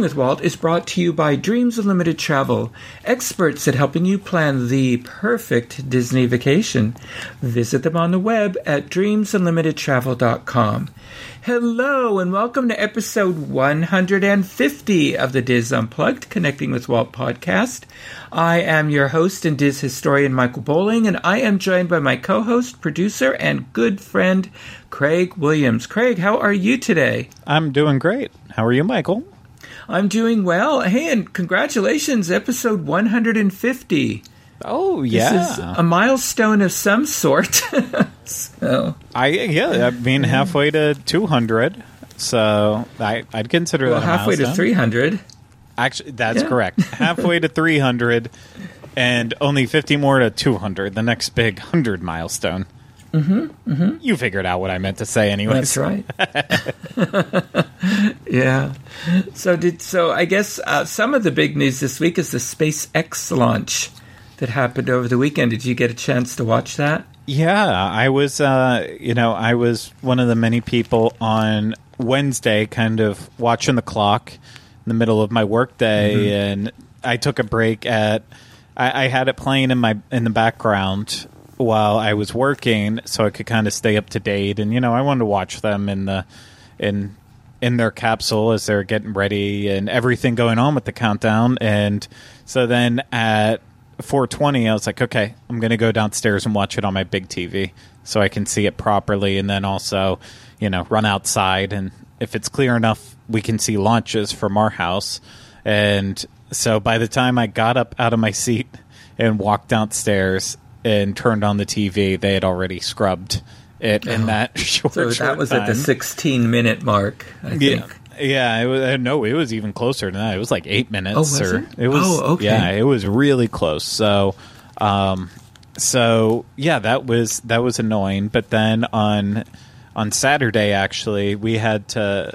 With Walt is brought to you by Dreams Unlimited Travel, experts at helping you plan the perfect Disney vacation. Visit them on the web at dreamsunlimitedtravel.com. Hello, and welcome to episode 150 of the DIS Unplugged Connecting with Walt podcast. I am your host and Diz historian Michael Bowling, and I am joined by my co host, producer, and good friend, Craig Williams. Craig, how are you today? I'm doing great. How are you, Michael? I'm doing well. Hey, and congratulations, episode 150. Oh yeah, this is a milestone of some sort. so I yeah, I mean halfway to 200. So I I'd consider well, that halfway to 300. Actually, that's Yeah. correct. halfway to 300, and only 50 more to 200. The next big hundred milestone. Mm-hmm, mm-hmm. You figured out what I meant to say, anyway. That's right. yeah. So did so? I guess uh, some of the big news this week is the SpaceX launch that happened over the weekend. Did you get a chance to watch that? Yeah, I was, uh, you know, I was one of the many people on Wednesday kind of watching the clock in the middle of my workday, and I took a break at. I, I had it playing in my in the background while I was working, so I could kind of stay up to date, and you know, I wanted to watch them in the in in their capsule as they're getting ready and everything going on with the countdown, and so then at 420 i was like okay i'm going to go downstairs and watch it on my big tv so i can see it properly and then also you know run outside. And if it's clear enough we can see launches from our house. And so by the time i got up out of my seat and walked downstairs and turned on the tv they had already scrubbed it in that short, So short that was at the 16 minute mark. I Yeah, think. yeah. It was, uh, no, it was even closer than that. It was like eight minutes. Oh, was or, it? was. Oh, okay. Yeah, it was really close. So, um, so yeah, that was that was annoying. But then on on Saturday, actually, we had to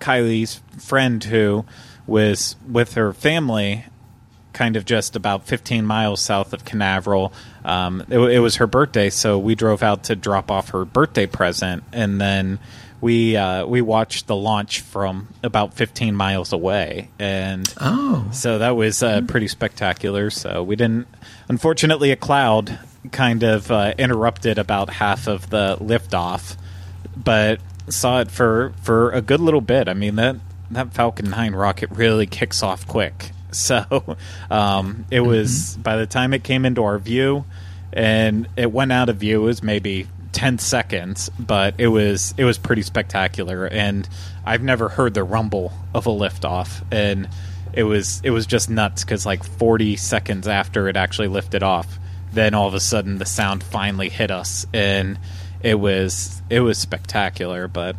Kylie's friend who was with her family kind of just about 15 miles south of Canaveral. Um, it, it was her birthday, so we drove out to drop off her birthday present, and then we uh, we watched the launch from about 15 miles away, and Oh. so that was uh, pretty spectacular. So we didn't, unfortunately, a cloud kind of uh, interrupted about half of the liftoff, but saw it for for a good little bit. I mean that that Falcon 9 rocket really kicks off quick. So um, it was by the time it came into our view and it went out of view, it was maybe 10 seconds, but it was it was pretty spectacular. And I've never heard the rumble of a liftoff, and it was it was just nuts because like 40 seconds after it actually lifted off, then all of a sudden the sound finally hit us, and it was it was spectacular. But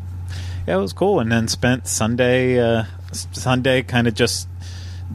yeah, it was cool. And then spent Sunday uh, Sunday kind of just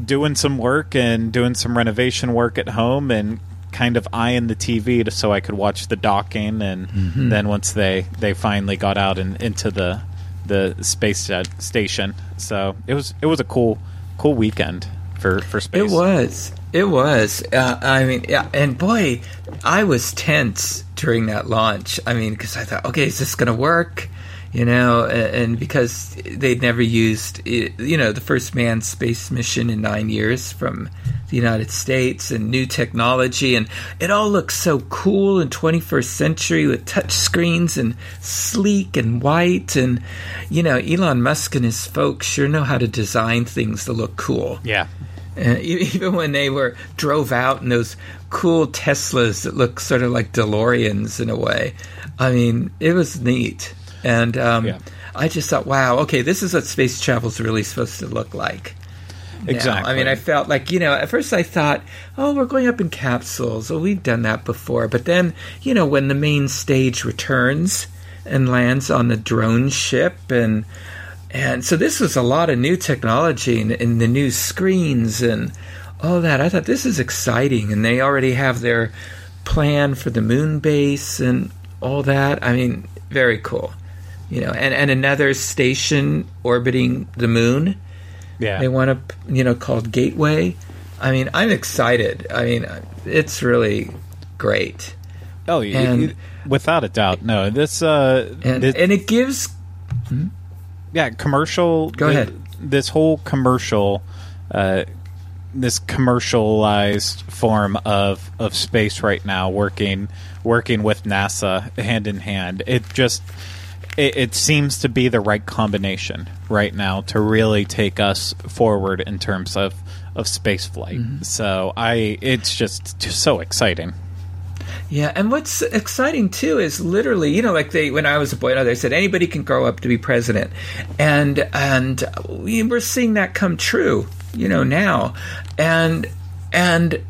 doing some work and doing some renovation work at home and kind of eyeing the TV to, so I could watch the docking and then once they they finally got out and into the the space station so it was it was a cool cool weekend for for space It was. It was. Uh, I mean, yeah, and boy, I was tense during that launch. I mean, because I thought, okay, is this going to work? You know, and, because they'd never used, you know, the first manned space mission in nine years from the United States and new technology, and it all looks so cool in 21st century with touch screens and sleek and white, and you know, Elon Musk and his folks sure know how to design things to look cool. yeah Uh, even when they were drove out in those cool Teslas that look sort of like DeLoreans in a way. I mean, it was neat, and um, Yeah. I just thought, wow, okay, this is what space travel is really supposed to look like. now. Exactly. I mean, I felt like, you know, at first I thought, oh, we're going up in capsules. Oh, we've done that before. But then, you know, when the main stage returns and lands on the drone ship and and so this was a lot of new technology and, and the new screens and all that. I thought this is exciting, and they already have their plan for the moon base and all that. I mean, very cool. You know, and, and another station orbiting the moon. Yeah. They want to, you know, called Gateway. I mean, I'm excited. I mean, it's really great. Oh, And- without a doubt. No, this uh And, this- and it gives yeah, commercial. Go ahead. This whole commercial, uh, this commercialized form of of space right now, working working with NASA hand in hand. It just it, it seems to be the right combination right now to really take us forward in terms of of space flight. Mm-hmm. So I, it's just, so exciting. Yeah, and what's exciting too is literally, you know, like they when I was a boy, they said anybody can grow up to be president, and and we, we're seeing that come true, you know, now, and and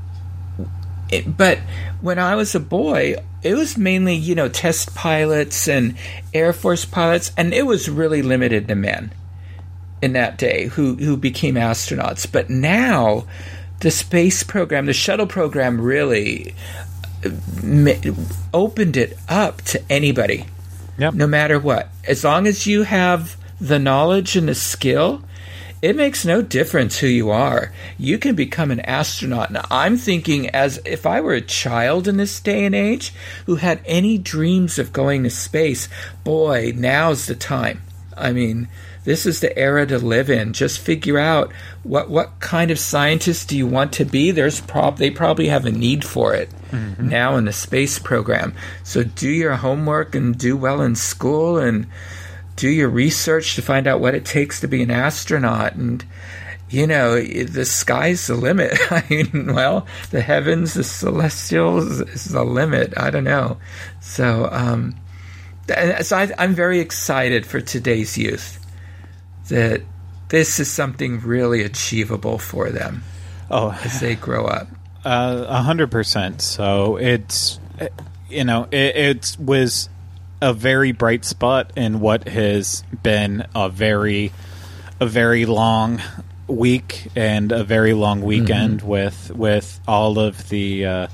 it, but when I was a boy, it was mainly you know test pilots and Air Force pilots, and it was really limited to men in that day who who became astronauts. But now, the space program, the shuttle program, really uh, ma- opened it up to anybody, Yep. no matter what. As long as you have the knowledge and the skill, it makes no difference who you are. You can become an astronaut. Now, I'm thinking as if I were a child in this day and age who had any dreams of going to space, boy, now's the time. I mean, this is the era to live in. Just figure out what what kind of scientist do you want to be. There's prob they probably have a need for it mm-hmm. now in the space program. So do your homework and do well in school and do your research to find out what it takes to be an astronaut. And you know the sky's the limit. I mean well the heavens the celestials is the limit. I don't know. So um so I, i'm very excited for today's youth that this is something really achievable for them Oh, as they grow up. Uh, A hundred percent. So it's you know it, it was a very bright spot in what has been a very a very long week and a very long weekend with with all of the uh,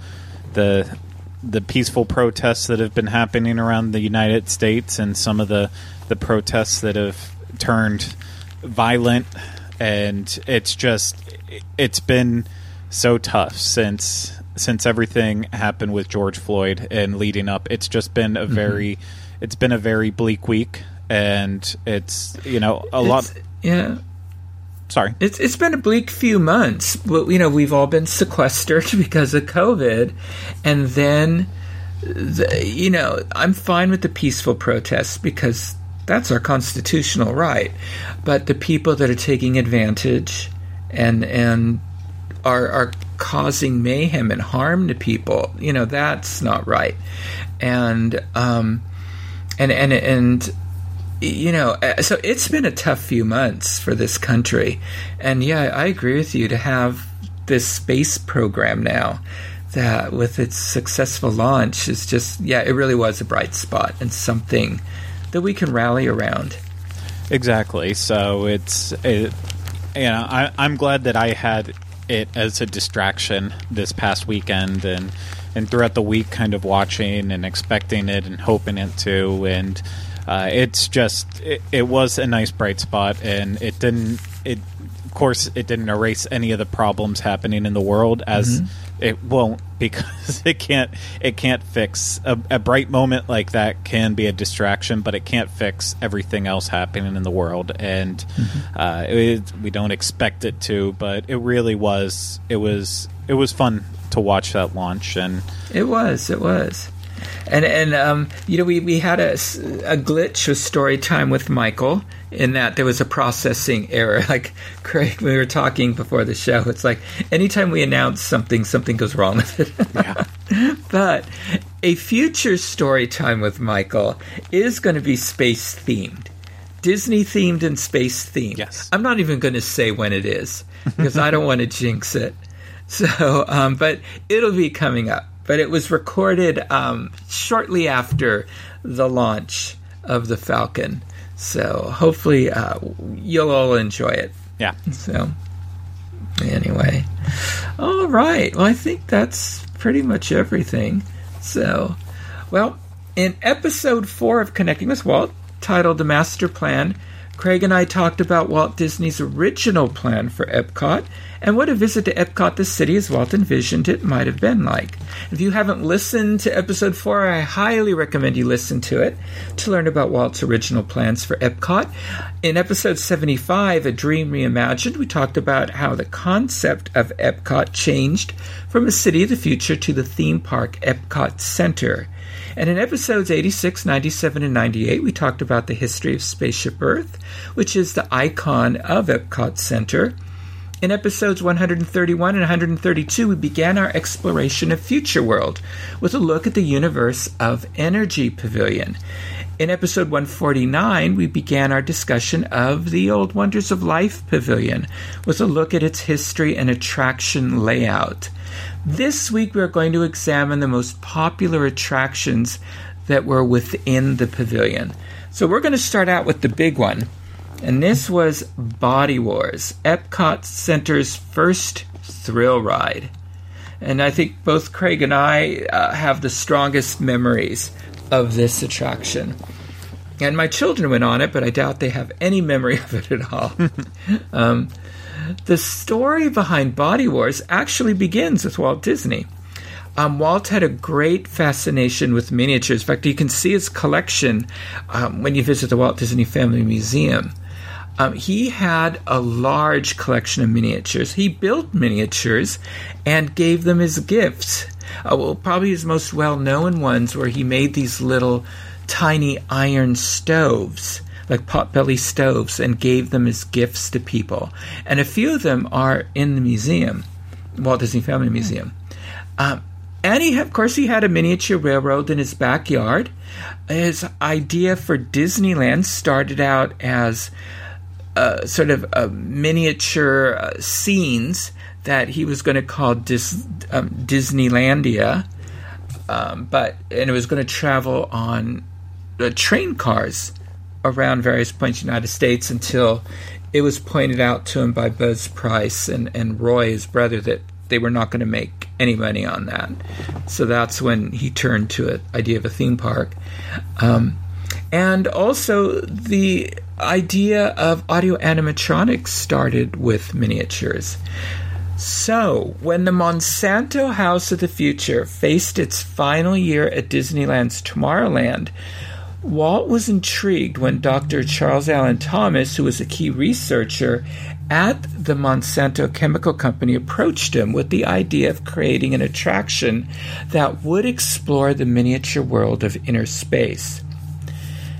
the the peaceful protests that have been happening around the United States and some of the the protests that have turned violent. And it's just it's been so tough since since everything happened with George Floyd and leading up it's just been a mm-hmm. very it's been a very bleak week and it's you know a lot yeah sorry It's it's been a bleak few months. But you know, we've all been sequestered because of COVID, and then, the, you know, I'm fine with the peaceful protests because that's our constitutional right. But the people that are taking advantage and and are are causing mayhem and harm to people, you know, that's not right. And um, and and and you know, uh, so it's been a tough few months for this country. And yeah, I agree with you to have this space program now that with its successful launch is just, yeah, it really was a bright spot and something that we can rally around. Exactly. So it's it, you know I, I'm glad that I had it as a distraction this past weekend and and throughout the week, kind of watching and expecting it and hoping it to, and uh, it's just it, it was a nice bright spot, and it didn't it. Of course, it didn't erase any of the problems happening in the world as. It won't because it can't. It can't fix a, a bright moment like that. Can be a distraction, but it can't fix everything else happening in the world. And uh, it, we don't expect it to, but it really was. It was. It was fun to watch that launch, and It was, it was. And and um, you know we, we had a, a glitch with story time with Michael in that there was a processing error. Like Craig, we were talking before the show. It's like anytime we announce something, something goes wrong with it. yeah, but a future story time with Michael is going to be space themed. Disney themed and space themed. Yes. I'm not even going to say when it is because I don't want to jinx it. So, um, but it'll be coming up. But it was recorded um, shortly after the launch of the Falcon. So hopefully uh, you'll all enjoy it. yeah. So, anyway, all right. Well, I think that's pretty much everything. So, well, in episode four of Connecting with Walt, titled The Master Plan, Craig and I talked about Walt Disney's original plan for Epcot and what a visit to Epcot, the city as Walt envisioned it, might have been like. If you haven't listened to episode 4, I highly recommend you listen to it to learn about Walt's original plans for Epcot. In episode 75, A Dream Reimagined, we talked about how the concept of Epcot changed from a city of the future to the theme park Epcot Center. And in episodes 86, 97, and 98, we talked about the history of Spaceship Earth, which is the icon of Epcot Center. In episodes 131 and 132, we began our exploration of Future World with a look at the universe of Energy Pavilion. In episode 149, we began our discussion of the Old Wonders of Life Pavilion with a look at its history and attraction layout. This week, we are going to examine the most popular attractions that were within the pavilion. So, we're going to start out with the big one, and this was Body Wars, Epcot Center's first thrill ride. And I think both Craig and I uh, have the strongest memories of this attraction. And my children went on it, but I doubt they have any memory of it at all. um, the story behind Body Wars actually begins with Walt Disney. Um, Walt had a great fascination with miniatures. In fact, you can see his collection um, when you visit the Walt Disney Family Museum. Um, he had a large collection of miniatures. He built miniatures and gave them as gifts. Uh, well, probably his most well known ones were he made these little tiny iron stoves like potbelly stoves and gave them as gifts to people. And a few of them are in the museum, Walt Disney Family Museum. Um, and he, of course, he had a miniature railroad in his backyard. His idea for Disneyland started out as uh, sort of a miniature uh, scenes that he was going to call Dis, um, Disneylandia, um, but and it was going to travel on uh, train cars around various points in the United States until it was pointed out to him by Buzz Price and, and Roy, his brother, that they were not going to make any money on that. So that's when he turned to an idea of a theme park. Um, and also the idea of audio animatronics started with miniatures. So, when the Monsanto House of the Future faced its final year at Disneyland's Tomorrowland, Walt was intrigued when Dr. Charles Allen Thomas, who was a key researcher at the Monsanto Chemical Company, approached him with the idea of creating an attraction that would explore the miniature world of inner space.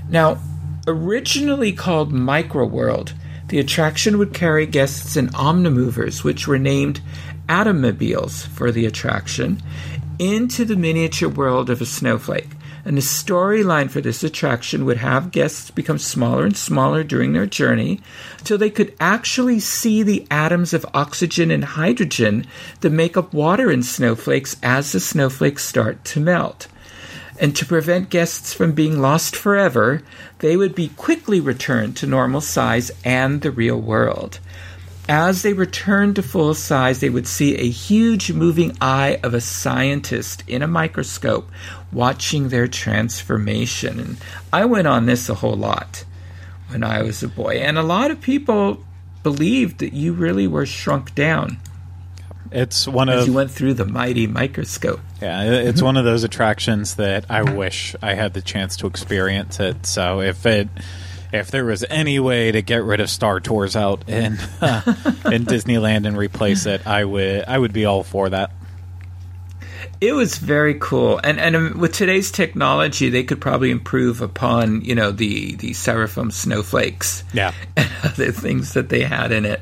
Now, originally called Micro World, the attraction would carry guests in omnimovers, which were named Atomobiles for the attraction, into the miniature world of a snowflake. And the storyline for this attraction would have guests become smaller and smaller during their journey until they could actually see the atoms of oxygen and hydrogen that make up water in snowflakes as the snowflakes start to melt. And to prevent guests from being lost forever, they would be quickly returned to normal size and the real world. As they returned to full size, they would see a huge moving eye of a scientist in a microscope watching their transformation. And I went on this a whole lot when I was a boy. And a lot of people believed that you really were shrunk down. It's one as of you went through the mighty microscope. Yeah, it's one of those attractions that I wish I had the chance to experience it. So if it if there was any way to get rid of Star Tours out in uh, in Disneyland and replace it, I would I would be all for that. It was very cool, and and um, with today's technology, they could probably improve upon you know the the styrofoam snowflakes, Yeah. and other things that they had in it.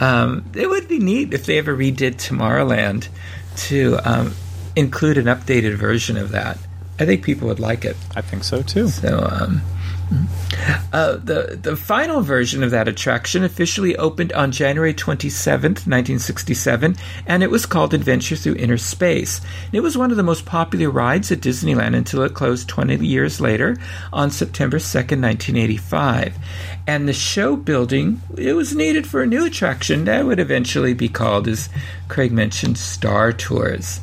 Um, it would be neat if they ever redid Tomorrowland to um, include an updated version of that. I think people would like it. I think so too. So, um, uh, the the final version of that attraction officially opened on January twenty seventh, nineteen sixty seven, and it was called Adventure Through Inner Space. It was one of the most popular rides at Disneyland until it closed twenty years later on September second, nineteen eighty five. And the show building it was needed for a new attraction that would eventually be called, as Craig mentioned, Star Tours.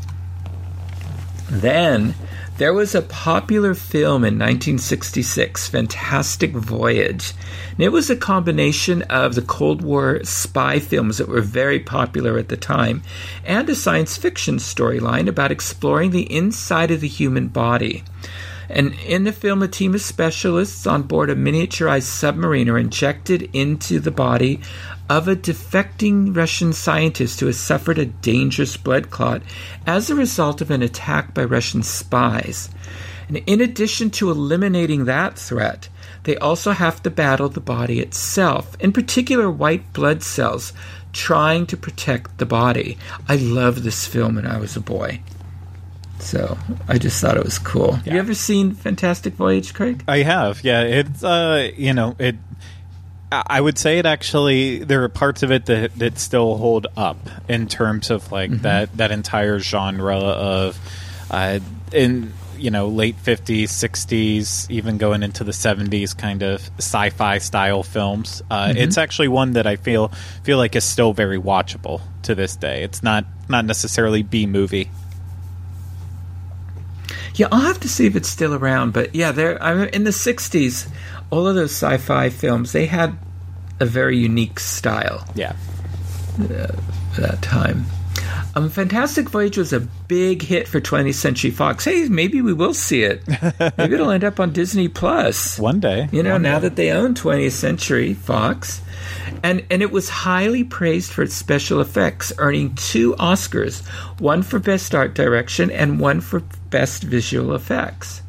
Then there was a popular film in 1966, Fantastic Voyage. And it was a combination of the Cold War spy films that were very popular at the time and a science fiction storyline about exploring the inside of the human body. And in the film, a team of specialists on board a miniaturized submarine are injected into the body of a defecting Russian scientist who has suffered a dangerous blood clot as a result of an attack by Russian spies. And in addition to eliminating that threat, they also have to battle the body itself, in particular white blood cells, trying to protect the body. I loved this film when I was a boy. So I just thought it was cool. Yeah. You ever seen Fantastic Voyage, Craig? I have, yeah. It's uh, you know, it. I I would say it actually. There are parts of it that that still hold up in terms of like that that entire genre of, uh, in you know late fifties, sixties, even going into the seventies, kind of sci-fi style films. Uh, It's actually one that I feel feel like is still very watchable to this day. It's not not necessarily B movie. Yeah, I'll have to see if it's still around. But yeah, there. I in the '60s, all of those sci-fi films they had a very unique style Yeah. for that time. Um, Fantastic Voyage was a big hit for 20th Century Fox. Hey, maybe we will see it. Maybe it'll end up on Disney One day, You know, now day. that they own 20th Century Fox. And and it was highly praised for its special effects, earning two Oscars, one for best art direction and one for best visual effects.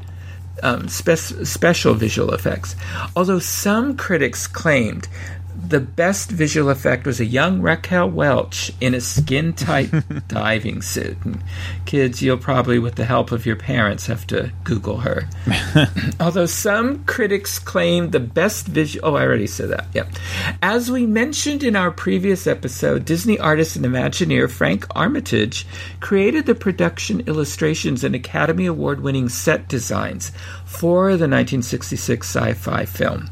Um, spe- special visual effects. Although some critics claimed the best visual effect was a young Raquel Welch in a skin tight diving suit. And kids, you'll probably, with the help of your parents, have to Google her. Although some critics claim the best visual. Oh, I already said that. Yeah. As we mentioned in our previous episode, Disney artist and Imagineer Frank Armitage created the production illustrations and Academy Award winning set designs for the 1966 sci fi film.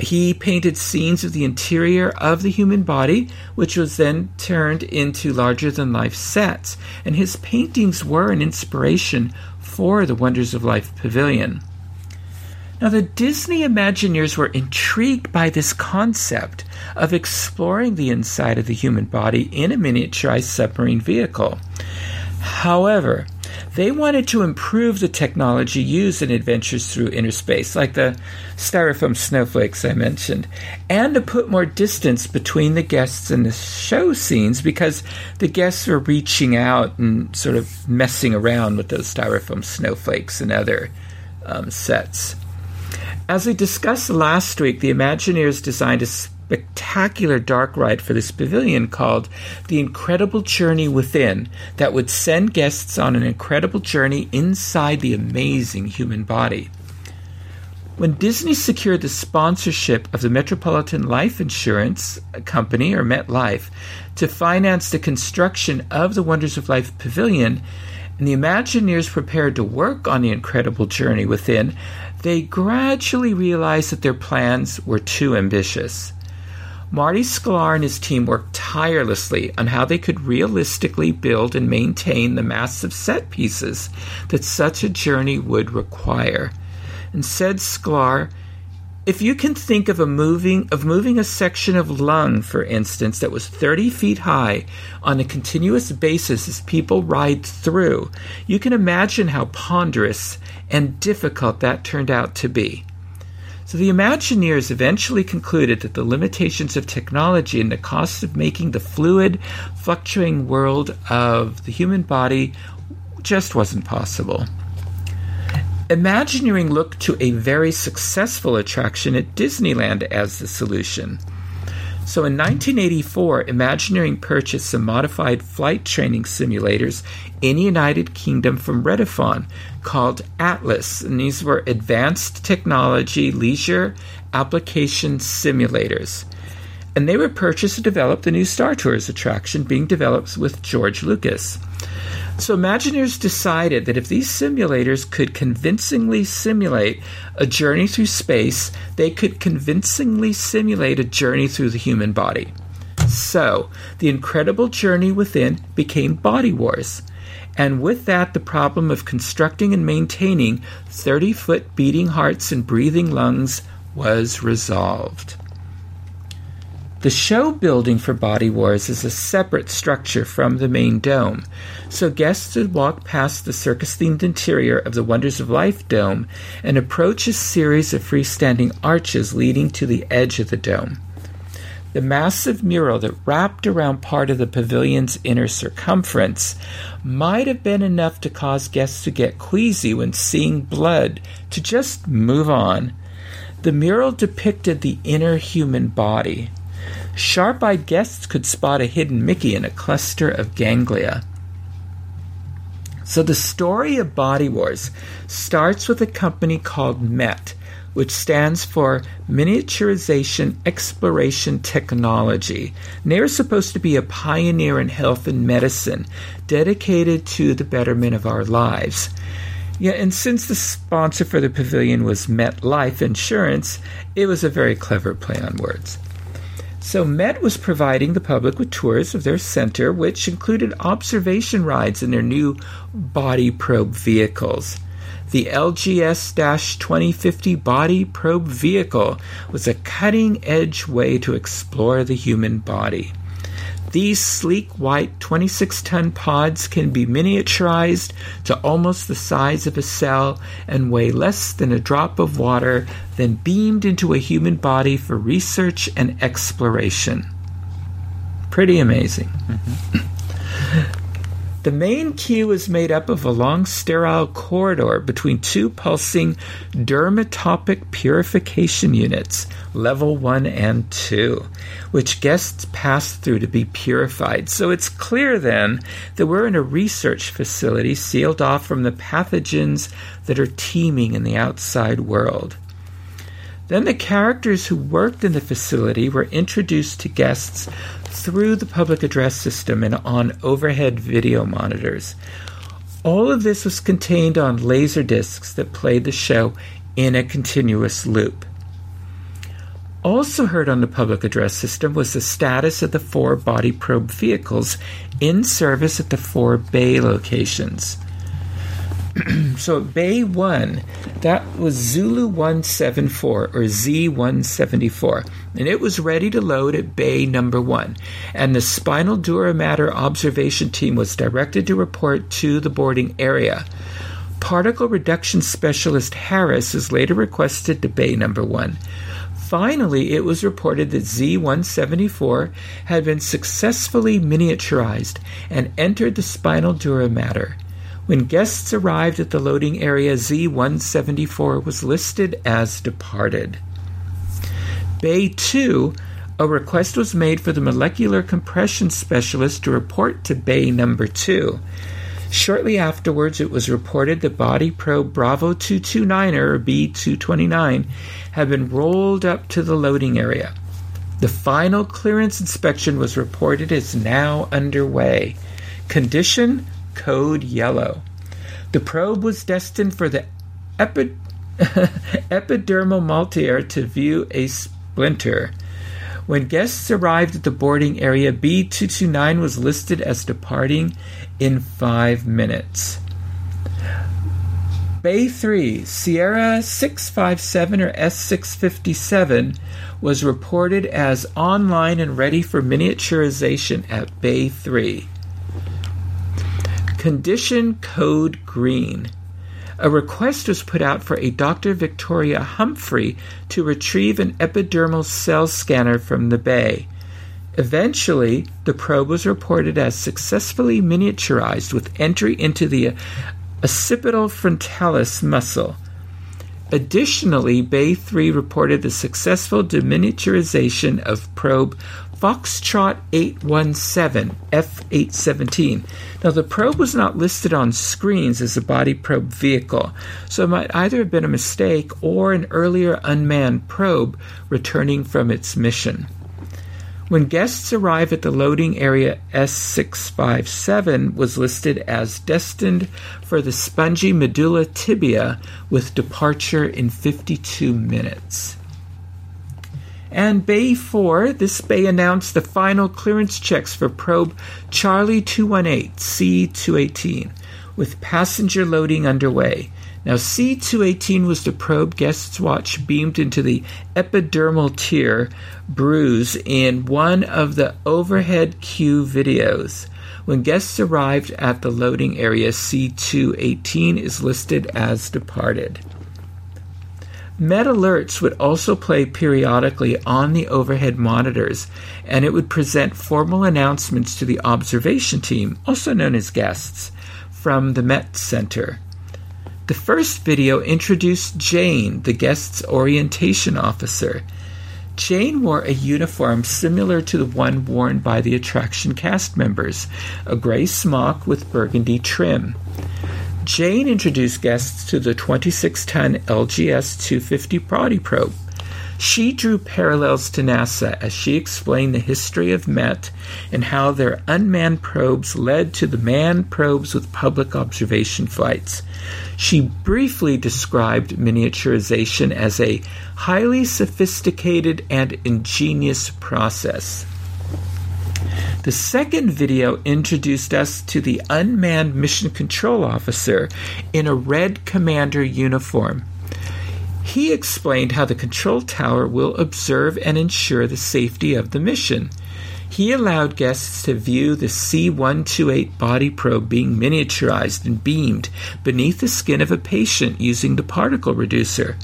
He painted scenes of the interior of the human body, which was then turned into larger than life sets, and his paintings were an inspiration for the Wonders of Life Pavilion. Now, the Disney Imagineers were intrigued by this concept of exploring the inside of the human body in a miniaturized submarine vehicle. However, they wanted to improve the technology used in adventures through inner space, like the styrofoam snowflakes I mentioned, and to put more distance between the guests and the show scenes because the guests were reaching out and sort of messing around with those styrofoam snowflakes and other um, sets. As we discussed last week, the Imagineers designed a spectacular dark ride for this pavilion called The Incredible Journey Within that would send guests on an incredible journey inside the amazing human body. When Disney secured the sponsorship of the Metropolitan Life Insurance Company, or MetLife, to finance the construction of the Wonders of Life Pavilion, and the Imagineers prepared to work on the incredible journey within, they gradually realized that their plans were too ambitious. Marty Sklar and his team worked tirelessly on how they could realistically build and maintain the massive set pieces that such a journey would require. And said Sklar, if you can think of a moving of moving a section of lung, for instance, that was 30 feet high on a continuous basis as people ride through, you can imagine how ponderous and difficult that turned out to be. So the Imagineers eventually concluded that the limitations of technology and the cost of making the fluid, fluctuating world of the human body just wasn't possible. Imagineering looked to a very successful attraction at Disneyland as the solution. So in 1984, Imagineering purchased some modified flight training simulators in the United Kingdom from Redifon called Atlas, and these were advanced technology leisure application simulators. And they were purchased to develop the new Star Tours attraction being developed with George Lucas. So Imagineers decided that if these simulators could convincingly simulate a journey through space, they could convincingly simulate a journey through the human body. So, the incredible journey within became Body Wars. And with that, the problem of constructing and maintaining 30 foot beating hearts and breathing lungs was resolved. The show building for Body Wars is a separate structure from the main dome, so guests would walk past the circus themed interior of the Wonders of Life dome and approach a series of freestanding arches leading to the edge of the dome. The massive mural that wrapped around part of the pavilion's inner circumference might have been enough to cause guests to get queasy when seeing blood to just move on. The mural depicted the inner human body, Sharp eyed guests could spot a hidden Mickey in a cluster of ganglia. So the story of Body Wars starts with a company called MET, which stands for Miniaturization Exploration Technology. And they are supposed to be a pioneer in health and medicine dedicated to the betterment of our lives. Yeah, and since the sponsor for the pavilion was MetLife Insurance, it was a very clever play on words. So Met was providing the public with tours of their center, which included observation rides in their new body probe vehicles. The LGS 2050 body probe vehicle was a cutting edge way to explore the human body. These sleek white 26 ton pods can be miniaturized to almost the size of a cell and weigh less than a drop of water, then beamed into a human body for research and exploration. Pretty amazing. Mm-hmm. The main queue is made up of a long sterile corridor between two pulsing dermatopic purification units, level 1 and 2, which guests pass through to be purified. So it's clear then that we're in a research facility sealed off from the pathogens that are teeming in the outside world. Then the characters who worked in the facility were introduced to guests through the public address system and on overhead video monitors. All of this was contained on laser discs that played the show in a continuous loop. Also heard on the public address system was the status of the four body probe vehicles in service at the four bay locations. so Bay 1, that was Zulu 174 or Z174, and it was ready to load at Bay number 1. And the spinal dura mater observation team was directed to report to the boarding area. Particle reduction specialist Harris is later requested to Bay number 1. Finally, it was reported that Z174 had been successfully miniaturized and entered the spinal dura mater. When guests arrived at the loading area, Z174 was listed as departed. Bay 2, a request was made for the molecular compression specialist to report to Bay number 2. Shortly afterwards, it was reported that body probe Bravo 229 or B229 had been rolled up to the loading area. The final clearance inspection was reported as now underway. Condition code yellow. The probe was destined for the epi- epidermal multiair to view a splinter. When guests arrived at the boarding area, B229 was listed as departing in five minutes. Bay 3, Sierra 657 or S657, was reported as online and ready for miniaturization at Bay 3. Condition Code Green. A request was put out for a Dr. Victoria Humphrey to retrieve an epidermal cell scanner from the bay. Eventually, the probe was reported as successfully miniaturized with entry into the occipital frontalis muscle. Additionally, Bay 3 reported the successful deminiaturization of probe Foxtrot 817 F817. Now, the probe was not listed on screens as a body probe vehicle, so it might either have been a mistake or an earlier unmanned probe returning from its mission. When guests arrive at the loading area, S657 was listed as destined for the spongy medulla tibia with departure in 52 minutes. And Bay 4, this bay announced the final clearance checks for probe Charlie 218 C218. with passenger loading underway. Now, C218 was the probe guests watched beamed into the epidermal tear bruise in one of the overhead queue videos. When guests arrived at the loading area, C218 is listed as departed. Met alerts would also play periodically on the overhead monitors, and it would present formal announcements to the observation team, also known as guests, from the Met Center. The first video introduced Jane, the guest's orientation officer. Jane wore a uniform similar to the one worn by the attraction cast members, a gray smock with burgundy trim. Jane introduced guests to the 26 ton LGS 250 body probe. She drew parallels to NASA as she explained the history of MET and how their unmanned probes led to the manned probes with public observation flights. She briefly described miniaturization as a highly sophisticated and ingenious process. The second video introduced us to the unmanned mission control officer in a red commander uniform. He explained how the control tower will observe and ensure the safety of the mission. He allowed guests to view the C 128 body probe being miniaturized and beamed beneath the skin of a patient using the particle reducer.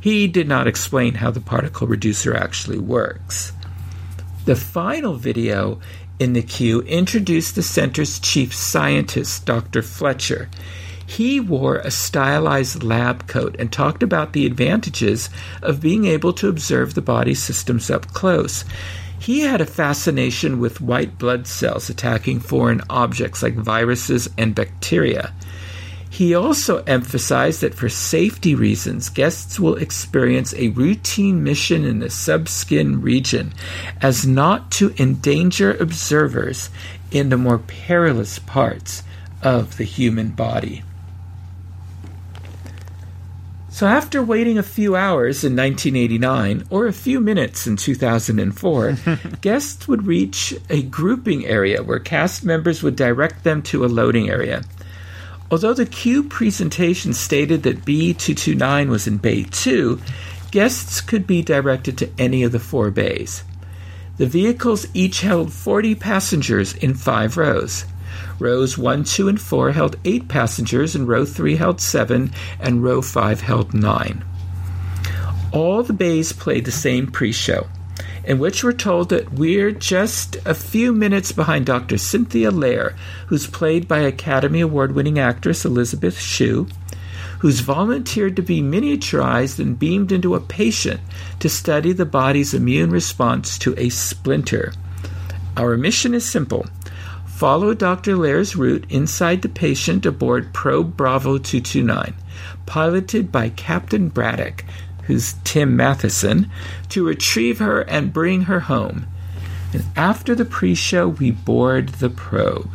He did not explain how the particle reducer actually works. The final video in the queue introduced the center's chief scientist, Dr. Fletcher. He wore a stylized lab coat and talked about the advantages of being able to observe the body systems up close. He had a fascination with white blood cells attacking foreign objects like viruses and bacteria. He also emphasized that for safety reasons, guests will experience a routine mission in the subskin region as not to endanger observers in the more perilous parts of the human body. So, after waiting a few hours in 1989 or a few minutes in 2004, guests would reach a grouping area where cast members would direct them to a loading area. Although the queue presentation stated that B229 was in Bay 2, guests could be directed to any of the four bays. The vehicles each held 40 passengers in five rows. Rows 1, 2, and 4 held 8 passengers, and row 3 held 7, and row 5 held 9. All the bays played the same pre show in which we're told that we're just a few minutes behind Dr. Cynthia Lair, who's played by Academy Award winning actress Elizabeth Shue, who's volunteered to be miniaturized and beamed into a patient to study the body's immune response to a splinter. Our mission is simple. Follow Dr. Lair's route inside the patient aboard Probe Bravo 229, piloted by Captain Braddock, who's Tim Matheson, to retrieve her and bring her home. And after the pre show, we board the probe.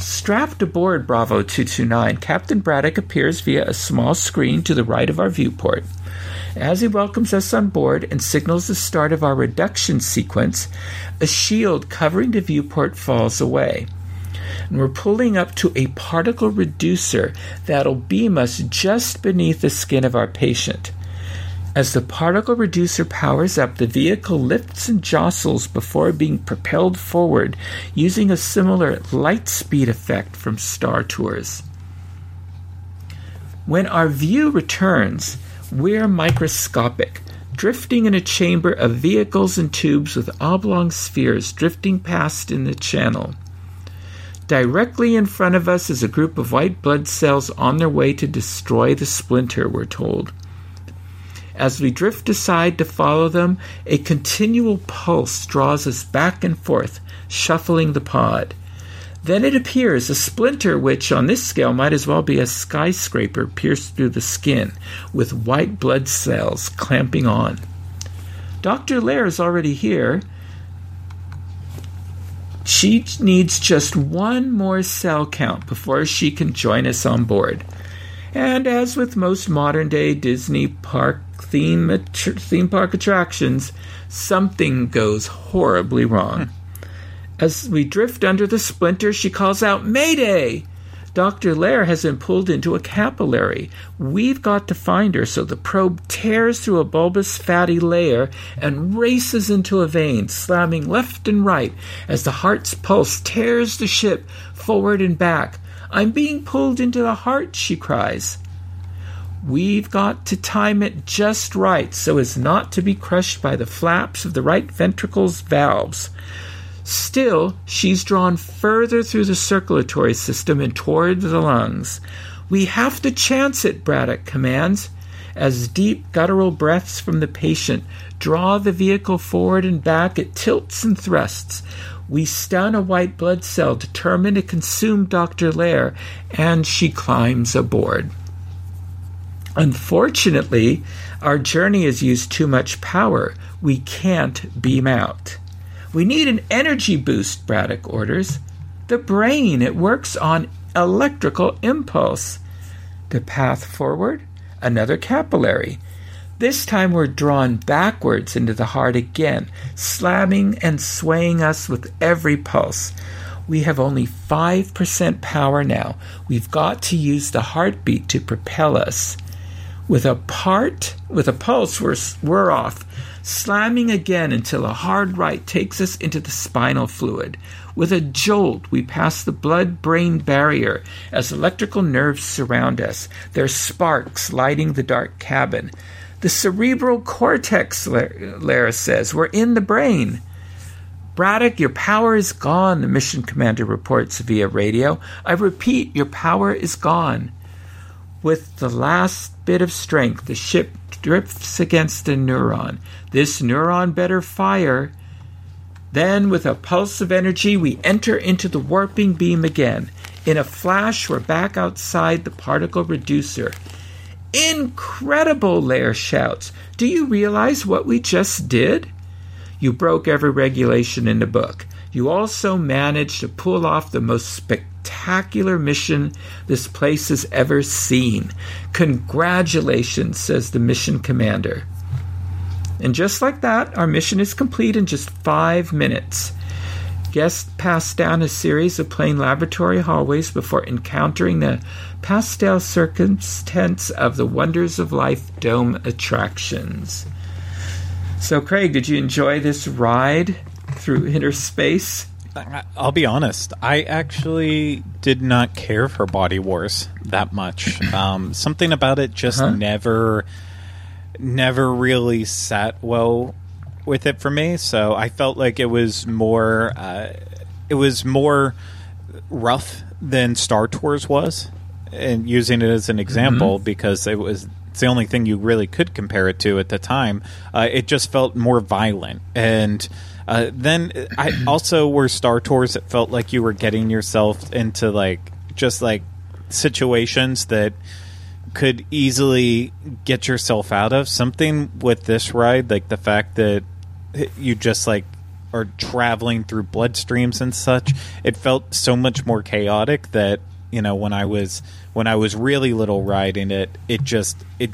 Strapped aboard Bravo 229, Captain Braddock appears via a small screen to the right of our viewport. As he welcomes us on board and signals the start of our reduction sequence, a shield covering the viewport falls away and we're pulling up to a particle reducer that'll beam us just beneath the skin of our patient. As the particle reducer powers up, the vehicle lifts and jostles before being propelled forward using a similar light speed effect from Star Tours. When our view returns, we're microscopic, drifting in a chamber of vehicles and tubes with oblong spheres drifting past in the channel. Directly in front of us is a group of white blood cells on their way to destroy the splinter, we're told. As we drift aside to follow them, a continual pulse draws us back and forth, shuffling the pod. Then it appears a splinter, which on this scale might as well be a skyscraper pierced through the skin, with white blood cells clamping on. Dr. Lair is already here. She needs just one more cell count before she can join us on board. And as with most modern day Disney park theme theme park attractions, something goes horribly wrong. Hmm. As we drift under the splinter, she calls out, Mayday! Dr. Lair has been pulled into a capillary. We've got to find her, so the probe tears through a bulbous fatty layer and races into a vein, slamming left and right as the heart's pulse tears the ship forward and back. I'm being pulled into the heart, she cries. We've got to time it just right so as not to be crushed by the flaps of the right ventricle's valves. Still, she's drawn further through the circulatory system and toward the lungs. We have to chance it, Braddock commands. As deep guttural breaths from the patient draw the vehicle forward and back, it tilts and thrusts. We stun a white blood cell determined to consume Dr. Lair, and she climbs aboard. Unfortunately, our journey has used too much power. We can't beam out. We need an energy boost, Braddock orders. The brain, it works on electrical impulse. The path forward, another capillary. This time we're drawn backwards into the heart again, slamming and swaying us with every pulse. We have only 5% power now. We've got to use the heartbeat to propel us. With a part, with a pulse, we're, we're off slamming again until a hard right takes us into the spinal fluid. With a jolt, we pass the blood brain barrier as electrical nerves surround us, their sparks lighting the dark cabin. The cerebral cortex, Lara says, we're in the brain. Braddock, your power is gone, the mission commander reports via radio. I repeat, your power is gone. With the last bit of strength, the ship drifts against a neuron. This neuron better fire. Then, with a pulse of energy, we enter into the warping beam again. In a flash, we're back outside the particle reducer. Incredible, Lair shouts. Do you realize what we just did? You broke every regulation in the book. You also managed to pull off the most spectacular mission this place has ever seen. Congratulations, says the mission commander. And just like that, our mission is complete in just five minutes. Guests pass down a series of plain laboratory hallways before encountering the pastel circumstance of the Wonders of Life Dome attractions. So, Craig, did you enjoy this ride through inner space? I'll be honest. I actually did not care for Body Wars that much. Um, something about it just uh-huh. never, never really sat well with it for me. So I felt like it was more, uh, it was more rough than Star Tours was, and using it as an example mm-hmm. because it was it's the only thing you really could compare it to at the time. Uh, it just felt more violent and uh, then I also were Star Tours. It felt like you were getting yourself into like just like situations that could easily get yourself out of. Something with this ride, like the fact that you just like are traveling through bloodstreams and such. It felt so much more chaotic that you know when I was when I was really little riding it, it just it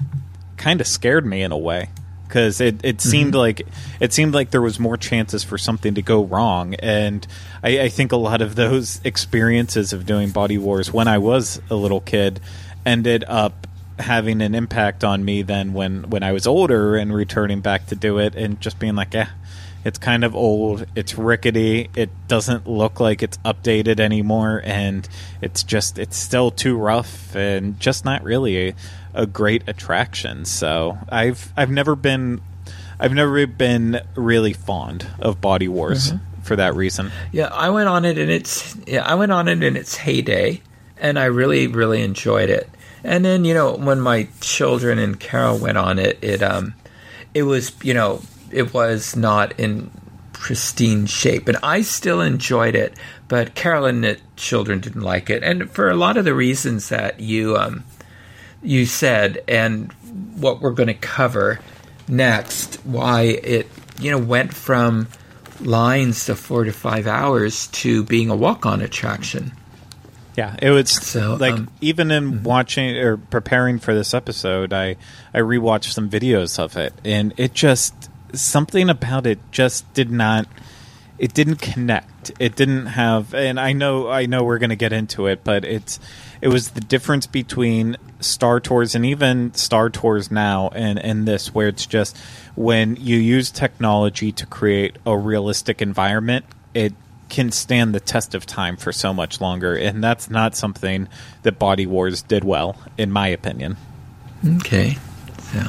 kind of scared me in a way because it, it seemed mm-hmm. like it seemed like there was more chances for something to go wrong and I, I, think a lot of those experiences of doing body wars when i was a little kid ended up having an impact on me then when when i was older and returning back to do it and just being like yeah it's kind of old it's rickety it doesn't look like it's updated anymore and it's just it's still too rough and just not really a, a great attraction. So I've I've never been I've never been really fond of Body Wars mm-hmm. for that reason. Yeah, I went on it in its yeah I went on it in its heyday, and I really really enjoyed it. And then you know when my children and Carol went on it, it um it was you know it was not in pristine shape, and I still enjoyed it. But Carolyn and the children didn't like it, and for a lot of the reasons that you um you said and what we're going to cover next, why it you know went from lines to four to five hours to being a walk-on attraction. Yeah, it was so, like um, even in mm-hmm. watching or preparing for this episode, I I rewatched some videos of it, and it just something about it just did not it didn't connect. It didn't have, and I know, I know, we're going to get into it, but it's it was the difference between Star Tours and even Star Tours now and and this, where it's just when you use technology to create a realistic environment, it can stand the test of time for so much longer, and that's not something that Body Wars did well, in my opinion. Okay, so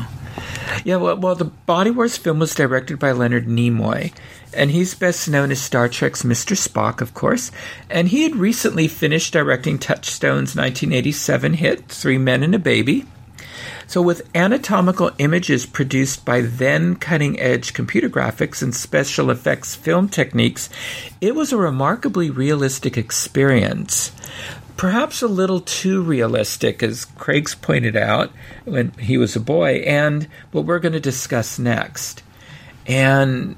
yeah, well, well, the Body Wars film was directed by Leonard Nimoy, and he's best known as Star Trek's Mr. Spock, of course. And he had recently finished directing Touchstone's 1987 hit Three Men and a Baby. So, with anatomical images produced by then cutting edge computer graphics and special effects film techniques, it was a remarkably realistic experience. Perhaps a little too realistic, as Craig's pointed out when he was a boy, and what we're going to discuss next. And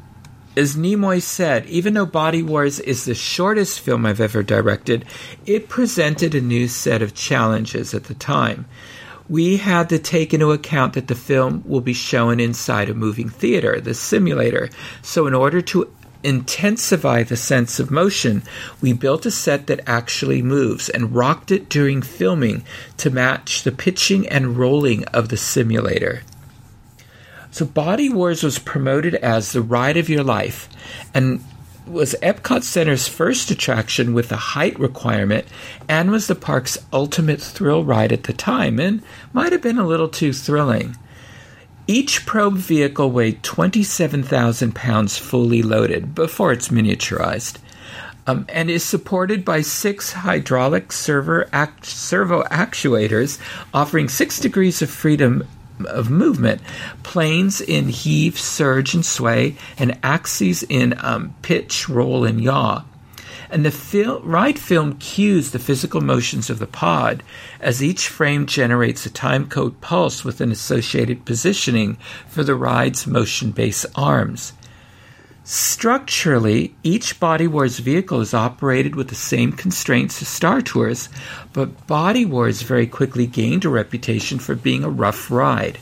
as Nimoy said, even though Body Wars is the shortest film I've ever directed, it presented a new set of challenges at the time we had to take into account that the film will be shown inside a moving theater, the simulator. So, in order to intensify the sense of motion, we built a set that actually moves and rocked it during filming to match the pitching and rolling of the simulator. So, Body Wars was promoted as the ride of your life, and was Epcot Center's first attraction with a height requirement and was the park's ultimate thrill ride at the time and might have been a little too thrilling. Each probe vehicle weighed 27,000 pounds fully loaded before it's miniaturized. Um, and is supported by six hydraulic servo, act, servo actuators offering six degrees of freedom of movement. Planes in heave, surge, and sway, and axes in um, pitch, roll, and yaw. And the fil- ride film cues the physical motions of the pod as each frame generates a time code pulse with an associated positioning for the ride's motion based arms. Structurally, each Body Wars vehicle is operated with the same constraints as Star Tours, but Body Wars very quickly gained a reputation for being a rough ride.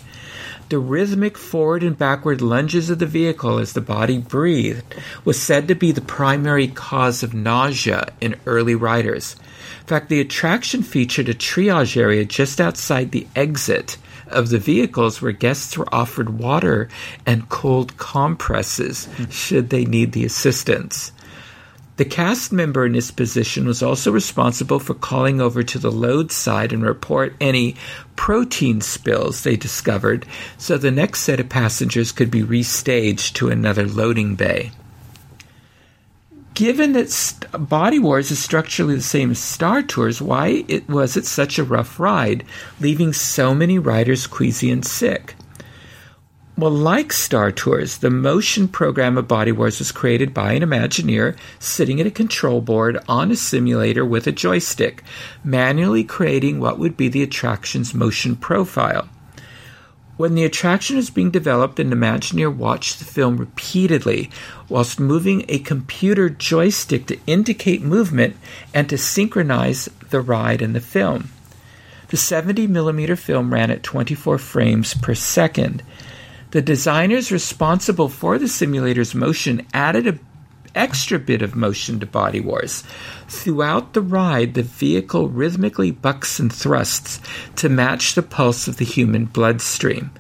The rhythmic forward and backward lunges of the vehicle as the body breathed was said to be the primary cause of nausea in early riders. In fact, the attraction featured a triage area just outside the exit of the vehicles where guests were offered water and cold compresses should they need the assistance. The cast member in this position was also responsible for calling over to the load side and report any protein spills they discovered so the next set of passengers could be restaged to another loading bay. Given that St- Body Wars is structurally the same as Star Tours, why it was it such a rough ride, leaving so many riders queasy and sick? Well, like Star Tours, the motion program of Body Wars was created by an Imagineer sitting at a control board on a simulator with a joystick, manually creating what would be the attraction's motion profile. When the attraction was being developed, an Imagineer watched the film repeatedly whilst moving a computer joystick to indicate movement and to synchronize the ride and the film. The 70 millimeter film ran at 24 frames per second. The designers responsible for the simulator's motion added an extra bit of motion to Body Wars. Throughout the ride, the vehicle rhythmically bucks and thrusts to match the pulse of the human bloodstream.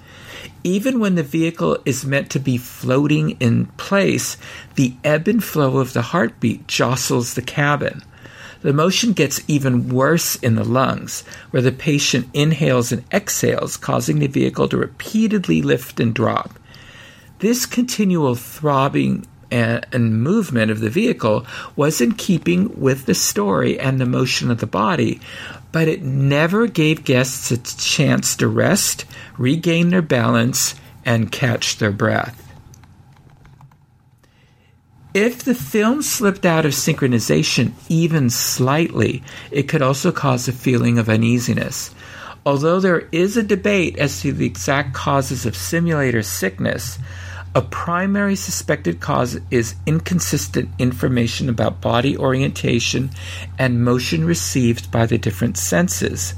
Even when the vehicle is meant to be floating in place, the ebb and flow of the heartbeat jostles the cabin. The motion gets even worse in the lungs, where the patient inhales and exhales, causing the vehicle to repeatedly lift and drop. This continual throbbing and, movement of the vehicle was in keeping with the story and the motion of the body, but it never gave guests a chance to rest, regain their balance, and catch their breath. If the film slipped out of synchronization even slightly, it could also cause a feeling of uneasiness. Although there is a debate as to the exact causes of simulator sickness, a primary suspected cause is inconsistent information about body orientation and motion received by the different senses,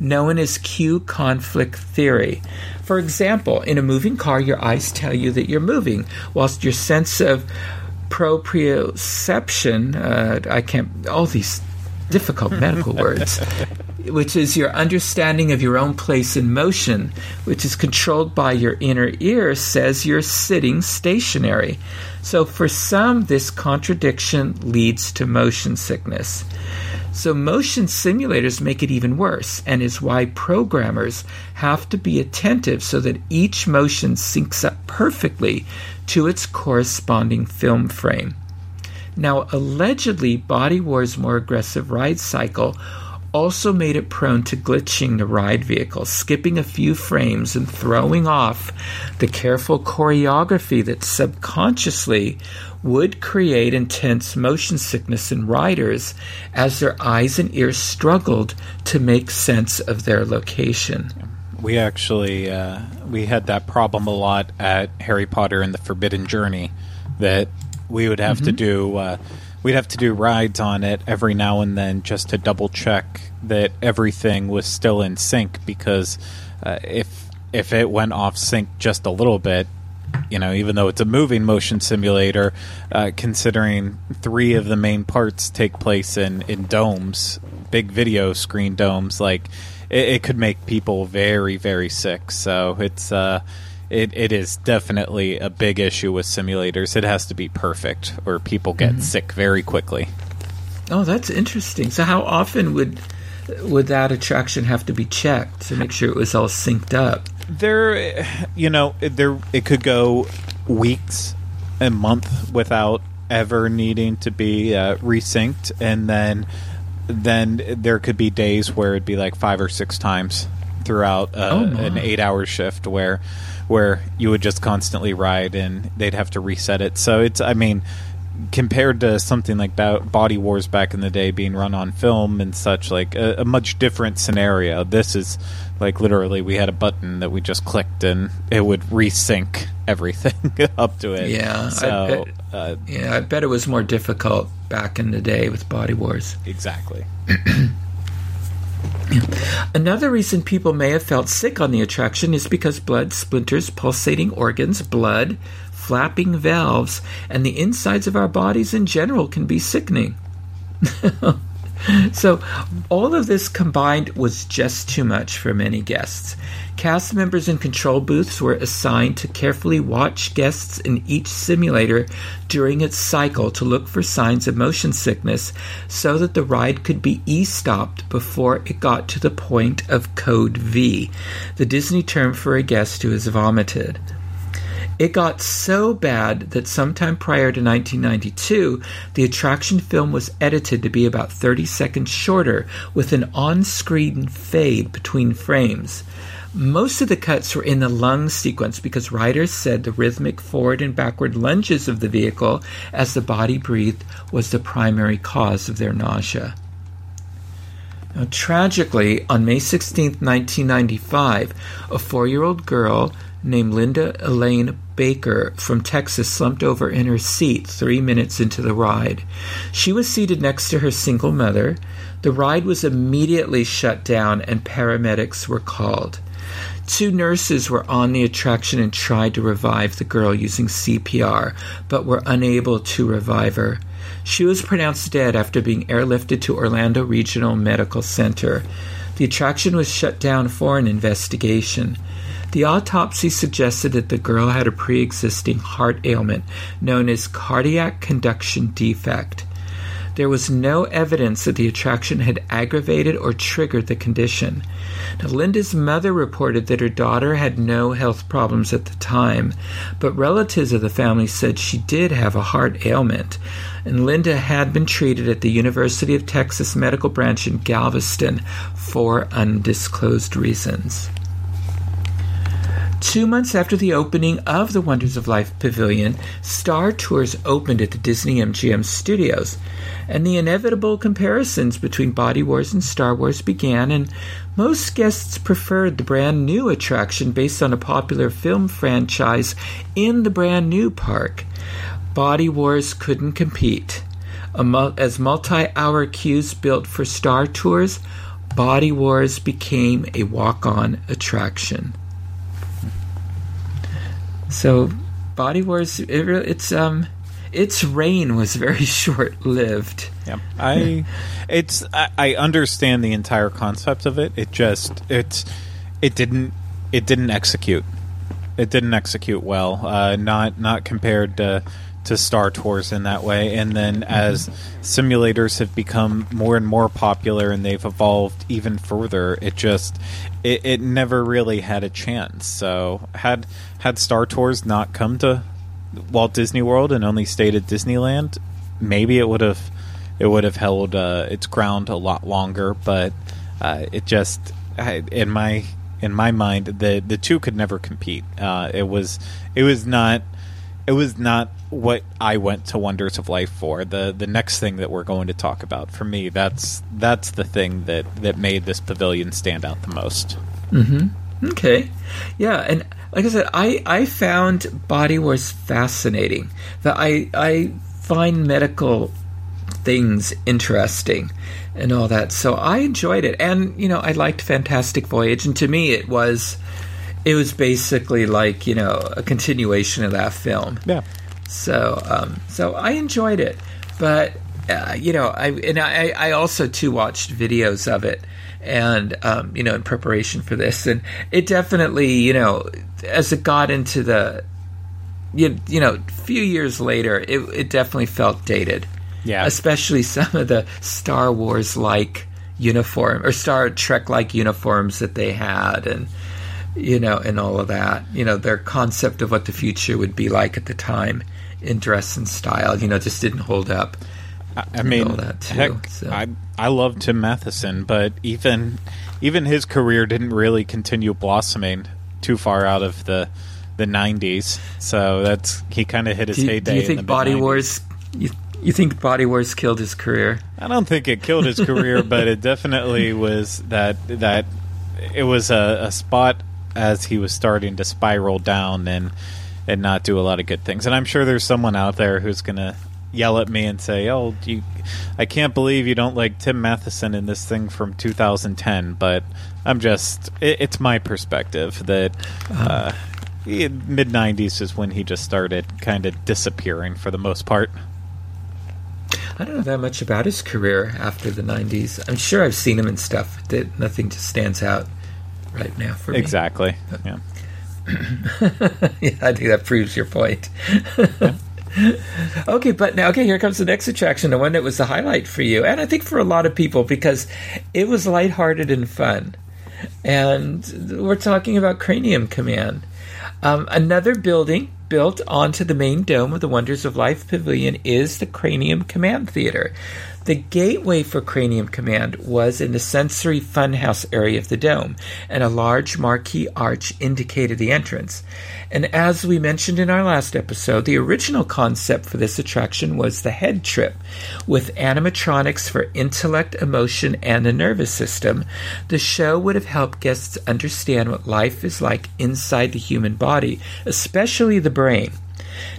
known as cue conflict theory. For example, in a moving car, your eyes tell you that you're moving, whilst your sense of proprioception, uh, I can't, all these difficult medical words, which is your understanding of your own place in motion, which is controlled by your inner ear, says you're sitting stationary. So for some, this contradiction leads to motion sickness. So, motion simulators make it even worse, and is why programmers have to be attentive so that each motion syncs up perfectly to its corresponding film frame. Now, allegedly, Body War's more aggressive ride cycle also made it prone to glitching the ride vehicle, skipping a few frames and throwing off the careful choreography that subconsciously would create intense motion sickness in riders as their eyes and ears struggled to make sense of their location. We actually uh, we had that problem a lot at Harry Potter and the Forbidden Journey that we would have mm-hmm. to do uh, we'd have to do rides on it every now and then just to double check that everything was still in sync because uh, if if it went off sync just a little bit you know, even though it's a moving motion simulator, uh, considering three of the main parts take place in, in domes, big video screen domes, like it, it could make people very, very sick. So it's uh, it, it is definitely a big issue with simulators. It has to be perfect, or people get mm-hmm. sick very quickly. Oh, that's interesting. So, how often would would that attraction have to be checked to make sure it was all synced up? there, you know, there it could go weeks, a month without ever needing to be uh, resynced, and then then there could be days where it'd be like five or six times throughout uh, oh an eight-hour shift where where you would just constantly ride and they'd have to reset it. So it's, I mean, compared to something like Body Wars back in the day being run on film and such, like a, a, much different scenario. This is like literally we had a button that we just clicked and it would resync everything up to it. Yeah, so I bet, uh, yeah, I bet it was more difficult back in the day with Body Wars. Exactly. Another reason people may have felt sick on the attraction is because blood splinters pulsating organs, blood, flapping valves, and the insides of our bodies in general can be sickening. so, all of this combined was just too much for many guests. Cast members in control booths were assigned to carefully watch guests in each simulator during its cycle to look for signs of motion sickness so that the ride could be e stopped before it got to the point of code V, the Disney term for a guest who has vomited. It got so bad that sometime prior to 1992, the attraction film was edited to be about 30 seconds shorter with an on screen fade between frames. Most of the cuts were in the lung sequence because writers said the rhythmic forward and backward lunges of the vehicle as the body breathed was the primary cause of their nausea. Now, tragically, on May 16, 1995, a four year old girl named Linda Elaine Baker from Texas slumped over in her seat three minutes into the ride. She was seated next to her single mother. The ride was immediately shut down and paramedics were called. Two nurses were on the attraction and tried to revive the girl using CPR, but were unable to revive her. She was pronounced dead after being airlifted to Orlando Regional Medical Center. The attraction was shut down for an investigation. The autopsy suggested that the girl had a pre existing heart ailment known as cardiac conduction defect. There was no evidence that the attraction had aggravated or triggered the condition. Now, Linda's mother reported that her daughter had no health problems at the time, but relatives of the family said she did have a heart ailment, and Linda had been treated at the University of Texas Medical Branch in Galveston for undisclosed reasons. Two months after the opening of the Wonders of Life Pavilion, Star Tours opened at the Disney MGM studios, and the inevitable comparisons between Body Wars and Star Wars began, and most guests preferred the brand new attraction based on a popular film franchise in the brand new park. Body Wars couldn't compete. As multi hour queues built for Star Tours, Body Wars became a walk on attraction. So, Body Wars, it, it's um, its reign was very short lived. Yeah, I it's I, I understand the entire concept of it. It just it's it didn't it didn't execute. It didn't execute well. Uh, not not compared to to Star Tours in that way. And then as simulators have become more and more popular and they've evolved even further, it just it, it never really had a chance. So had had Star Tours not come to Walt Disney World and only stayed at Disneyland, maybe it would have it would have held uh, its ground a lot longer. But uh, it just in my in my mind the the two could never compete. Uh, it was it was not it was not what I went to Wonders of Life for. The the next thing that we're going to talk about for me, that's that's the thing that that made this pavilion stand out the most. Mm-hmm. Okay. Yeah, and like I said, I I found Body Wars fascinating. That I I find medical things interesting and all that. So I enjoyed it. And you know, I liked Fantastic Voyage and to me it was it was basically like you know a continuation of that film. Yeah. So um, so I enjoyed it, but uh, you know I and I, I also too watched videos of it and um, you know in preparation for this. And it definitely you know as it got into the you, you know a few years later it, it definitely felt dated. Yeah. especially some of the Star Wars like uniform or Star Trek like uniforms that they had and you know and all of that. You know their concept of what the future would be like at the time in dress and style you know just didn't hold up I, I mean, all that, too, heck, so. I I love Tim Matheson, but even even his career didn't really continue blossoming too far out of the the '90s. So that's he kind of hit his do heyday. do you in think the Body mid-90s. Wars you, you think Body Wars killed his career I don't think it killed his career, but it definitely was that that it was a, a spot as he was starting to spiral down and and not do a lot of good things. And I'm sure there's someone out there who's gonna yell at me and say, "Oh, you, I can't believe you don't like Tim Matheson in this thing from 2010." But I'm just, it, it's my perspective that. Uh, Mid '90s is when he just started kind of disappearing for the most part. I don't know that much about his career after the 90s I'm sure I've seen him in stuff that nothing just stands out right now for me Exactly. Yeah. yeah, I think that proves your point. okay, but now, okay, here comes the next attraction, the one that was the highlight for you, and I think for a lot of people because it was lighthearted and fun. And we're talking about Cranium Command. Um, another building built onto the main dome of the Wonders of Life Pavilion is the Cranium Command Theater. The gateway for Cranium Command was in the sensory funhouse area of the dome, and a large marquee arch indicated the entrance. And as we mentioned in our last episode, the original concept for this attraction was the head trip, with animatronics for intellect, emotion, and the nervous system. The show would have helped guests understand what life is like inside the human body, especially the brain.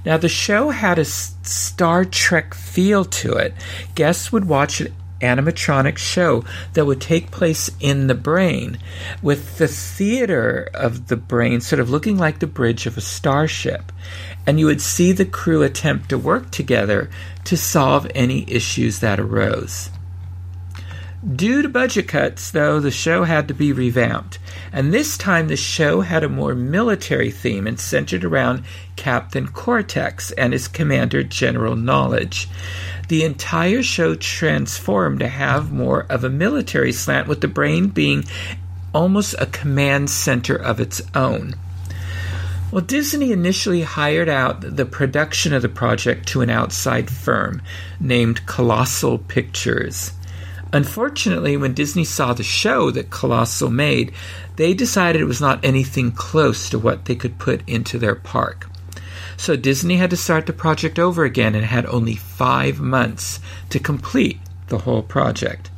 Now, the show had a Star Trek feel to it. Guests would watch an animatronic show that would take place in the brain, with the theater of the brain sort of looking like the bridge of a starship. And you would see the crew attempt to work together to solve any issues that arose. Due to budget cuts, though, the show had to be revamped. And this time the show had a more military theme and centered around Captain Cortex and his commander, General Knowledge. The entire show transformed to have more of a military slant, with the brain being almost a command center of its own. Well, Disney initially hired out the production of the project to an outside firm named Colossal Pictures. Unfortunately, when Disney saw the show that Colossal made, they decided it was not anything close to what they could put into their park. So Disney had to start the project over again and had only five months to complete the whole project.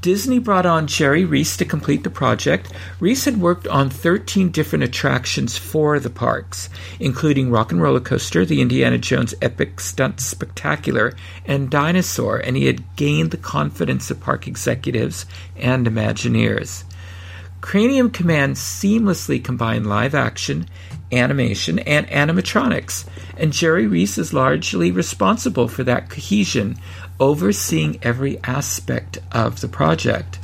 Disney brought on Jerry Reese to complete the project. Reese had worked on 13 different attractions for the parks, including Rock and Roller Coaster, the Indiana Jones Epic Stunt Spectacular, and Dinosaur, and he had gained the confidence of park executives and Imagineers. Cranium Command seamlessly combined live action, animation, and animatronics, and Jerry Reese is largely responsible for that cohesion, overseeing every aspect of the project.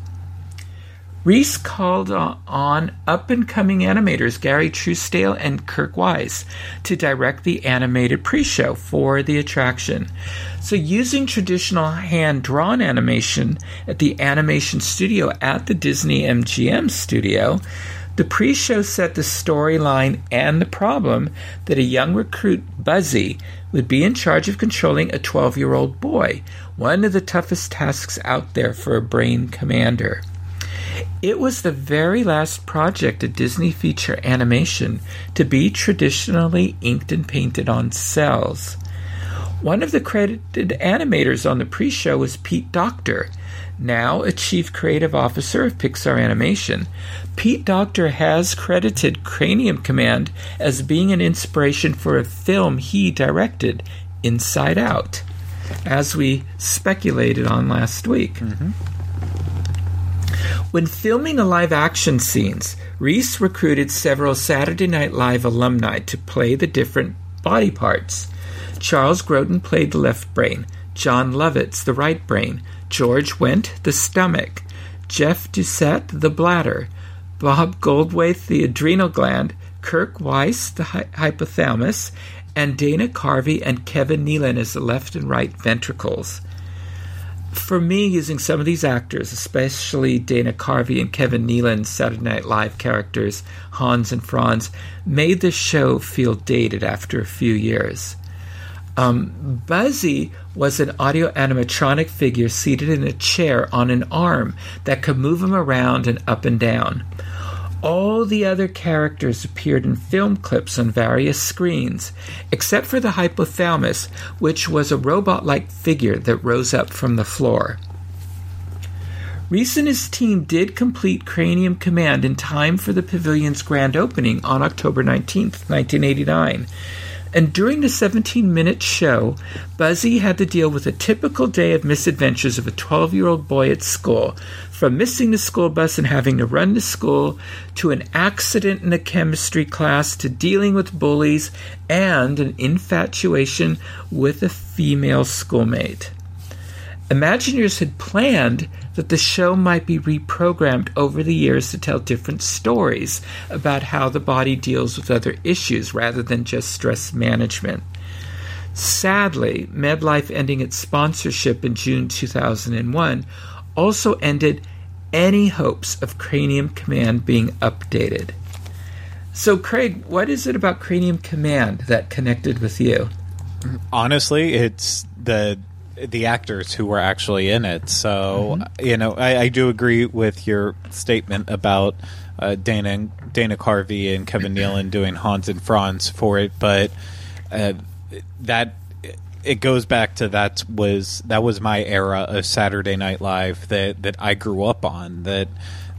Reese called on up and coming animators Gary Trousdale and Kirk Wise to direct the animated pre show for the attraction. So, using traditional hand drawn animation at the animation studio at the Disney MGM studio, the pre show set the storyline and the problem that a young recruit, Buzzy, would be in charge of controlling a 12 year old boy, one of the toughest tasks out there for a brain commander. It was the very last project of Disney feature animation to be traditionally inked and painted on cels. One of the credited animators on the pre show was Pete Docter, now a chief creative officer of Pixar Animation. Pete Docter has credited Cranium Command as being an inspiration for a film he directed, Inside Out, as we speculated on last week. Mm-hmm. When filming the live action scenes, Reese recruited several Saturday Night Live alumni to play the different body parts. Charles Grodin played the left brain, Jon Lovitz the right brain, George Wendt the stomach, Jeff Doucette the bladder, Bob Goldthwait the adrenal gland, Kirk Wise, the hy- hypothalamus, and Dana Carvey and Kevin Nealon as the left and right ventricles. For me, using some of these actors, especially Dana Carvey and Kevin Nealon's Saturday Night Live characters, Hans and Franz, made the show feel dated after a few years. Um, Buzzy was an audio animatronic figure seated in a chair on an arm that could move him around and up and down. All the other characters appeared in film clips on various screens, except for the hypothalamus, which was a robot like figure that rose up from the floor. Reese and his team did complete Cranium Command in time for the pavilion's grand opening on October 19, 1989. And during the 17 minute show, Buzzy had to deal with a typical day of misadventures of a 12 year old boy at school, from missing the school bus and having to run to school, to an accident in a chemistry class, to dealing with bullies, and an infatuation with a female schoolmate. Imagineers had planned that the show might be reprogrammed over the years to tell different stories about how the body deals with other issues rather than just stress management. Sadly, MetLife ending its sponsorship in June 2001 also ended any hopes of Cranium Command being updated. So, Craig, what is it about Cranium Command that connected with you? Honestly, it's the the actors who were actually in it. So mm-hmm. you know, I, I, do agree with your statement about uh, Dana Dana Carvey and Kevin Nealon doing Hans and Franz for it, but uh, that it goes back to that was that was my era of Saturday Night Live that that I grew up on that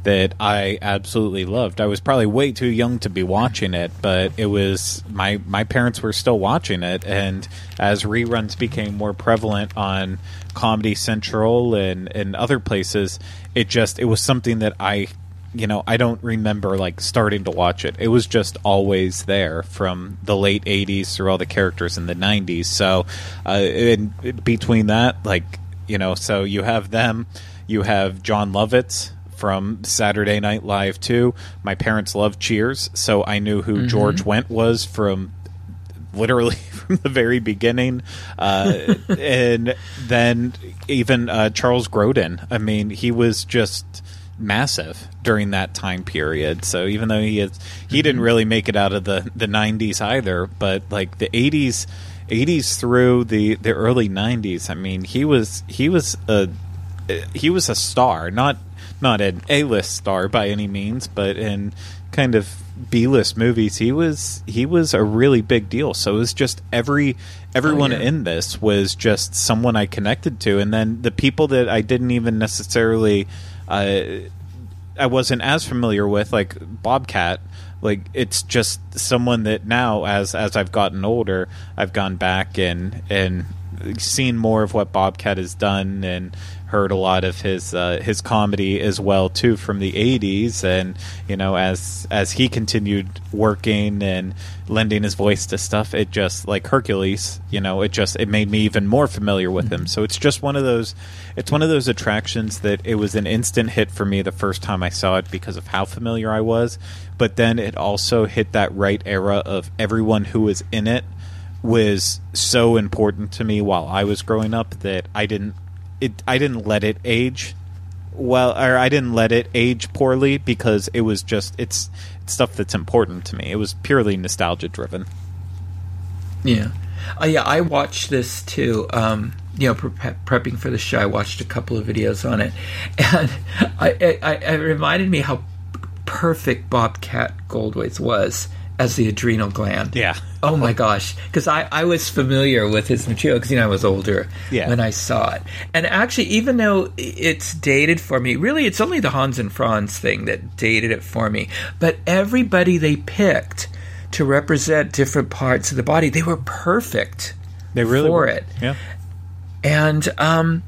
that I absolutely loved. I was probably way too young to be watching it, but it was my my parents were still watching it, and as reruns became more prevalent on Comedy Central and and other places, it just it was something that I you know I don't remember like starting to watch it. It was just always there from the late '80s through all the characters in the '90s. So, uh, in between that, like you know, so you have them. You have Jon Lovitz, from Saturday Night Live too. My parents loved Cheers, so I knew who mm-hmm. George Wendt was from literally from the very beginning. Uh, and then even uh, Charles Grodin. I mean, he was just massive during that time period. So even though he is, he mm-hmm. didn't really make it out of the the 90s either, but like the 80s 80s through the the early 90s, I mean, he was he was a he was a star, not not an A list star by any means, but in kind of B list movies, he was he was a really big deal. So it was just every everyone oh, yeah. in this was just someone I connected to, and then the people that I didn't even necessarily uh, I wasn't as familiar with, like Bobcat. Like it's just someone that now, as as I've gotten older, I've gone back and and seen more of what Bobcat has done and heard a lot of his uh, his comedy as well too from the 80s and you know as as he continued working and lending his voice to stuff it just like Hercules you know it just it made me even more familiar with him. So it's just one of those it's one of those attractions that it was an instant hit for me the first time I saw it because of how familiar I was. But then it also hit that right era of everyone who was in it was so important to me while I was growing up that I didn't it I didn't let it age well or I didn't let it age poorly because it was just it's, it's stuff that's important to me. It was purely nostalgia driven. Yeah. Uh, yeah, I watched this too. Um, you know, pre- prepping for the show, I watched a couple of videos on it, and I, I, it reminded me how perfect Bobcat Goldthwait was as the adrenal gland. Yeah. oh my gosh, because I, I was familiar with his material because you know I was older Yeah. when I saw it, and actually even though it's dated for me, really it's only the Hans and Franz thing that dated it for me. But everybody they picked to represent different parts of the body, they were perfect They really for were. it Yeah. and um,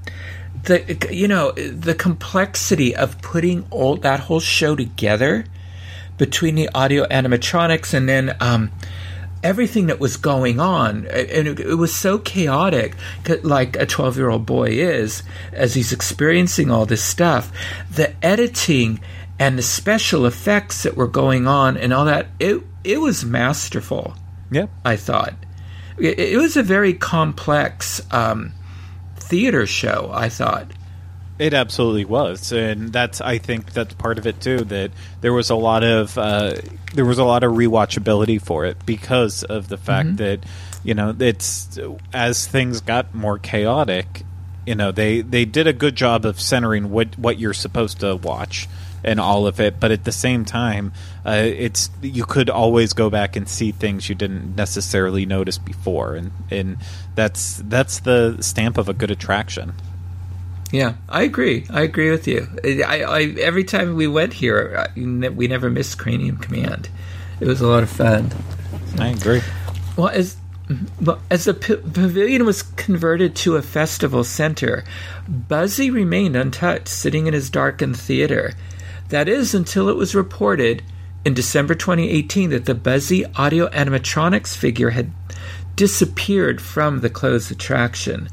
the you know the complexity of putting all that whole show together between the audio animatronics and then um, everything that was going on and it, it was so chaotic like a 12 year old boy is as he's experiencing all this stuff the editing and the special effects that were going on and all that it it was masterful Yeah. I thought. It, it was a very complex um, theater show, I thought. It absolutely was, and that's I think that's part of it too. That there was a lot of uh, there was a lot of rewatchability for it because of the fact that you know it's as things got more chaotic. You know they they did a good job of centering what what you're supposed to watch and all of it, but at the same time, uh, it's you could always go back and see things you didn't necessarily notice before, and and that's that's the stamp of a good attraction. Yeah, I agree. I agree with you. I, I every time we went here, I- we never missed Cranium Command. It was a lot of fun. I agree. Well, as well, as the p- pavilion was converted to a festival center, Buzzy remained untouched, sitting in his darkened theater. That is until it was reported in December 2018 that the Buzzy audio animatronics figure had disappeared from the closed attraction.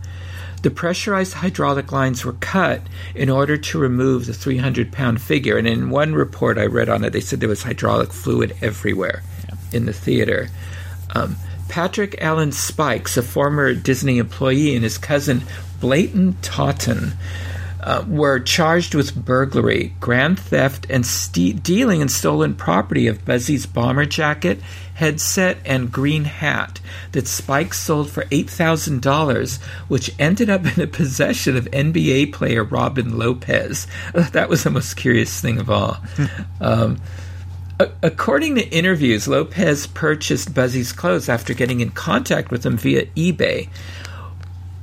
The pressurized hydraulic lines were cut in order to remove the 300 pound figure. And in one report I read on it, they said there was hydraulic fluid everywhere in the theater. Um, Patrick Allen Spikes, a former Disney employee, and his cousin Blayton Totten uh, were charged with burglary, grand theft, and ste- dealing in stolen property of Buzzy's bomber jacket, headset, and green hat that Spike sold for $8,000, which ended up in the possession of NBA player Robin Lopez. That was the most curious thing of all. um, According to interviews, Lopez purchased Buzzy's clothes after getting in contact with him via eBay.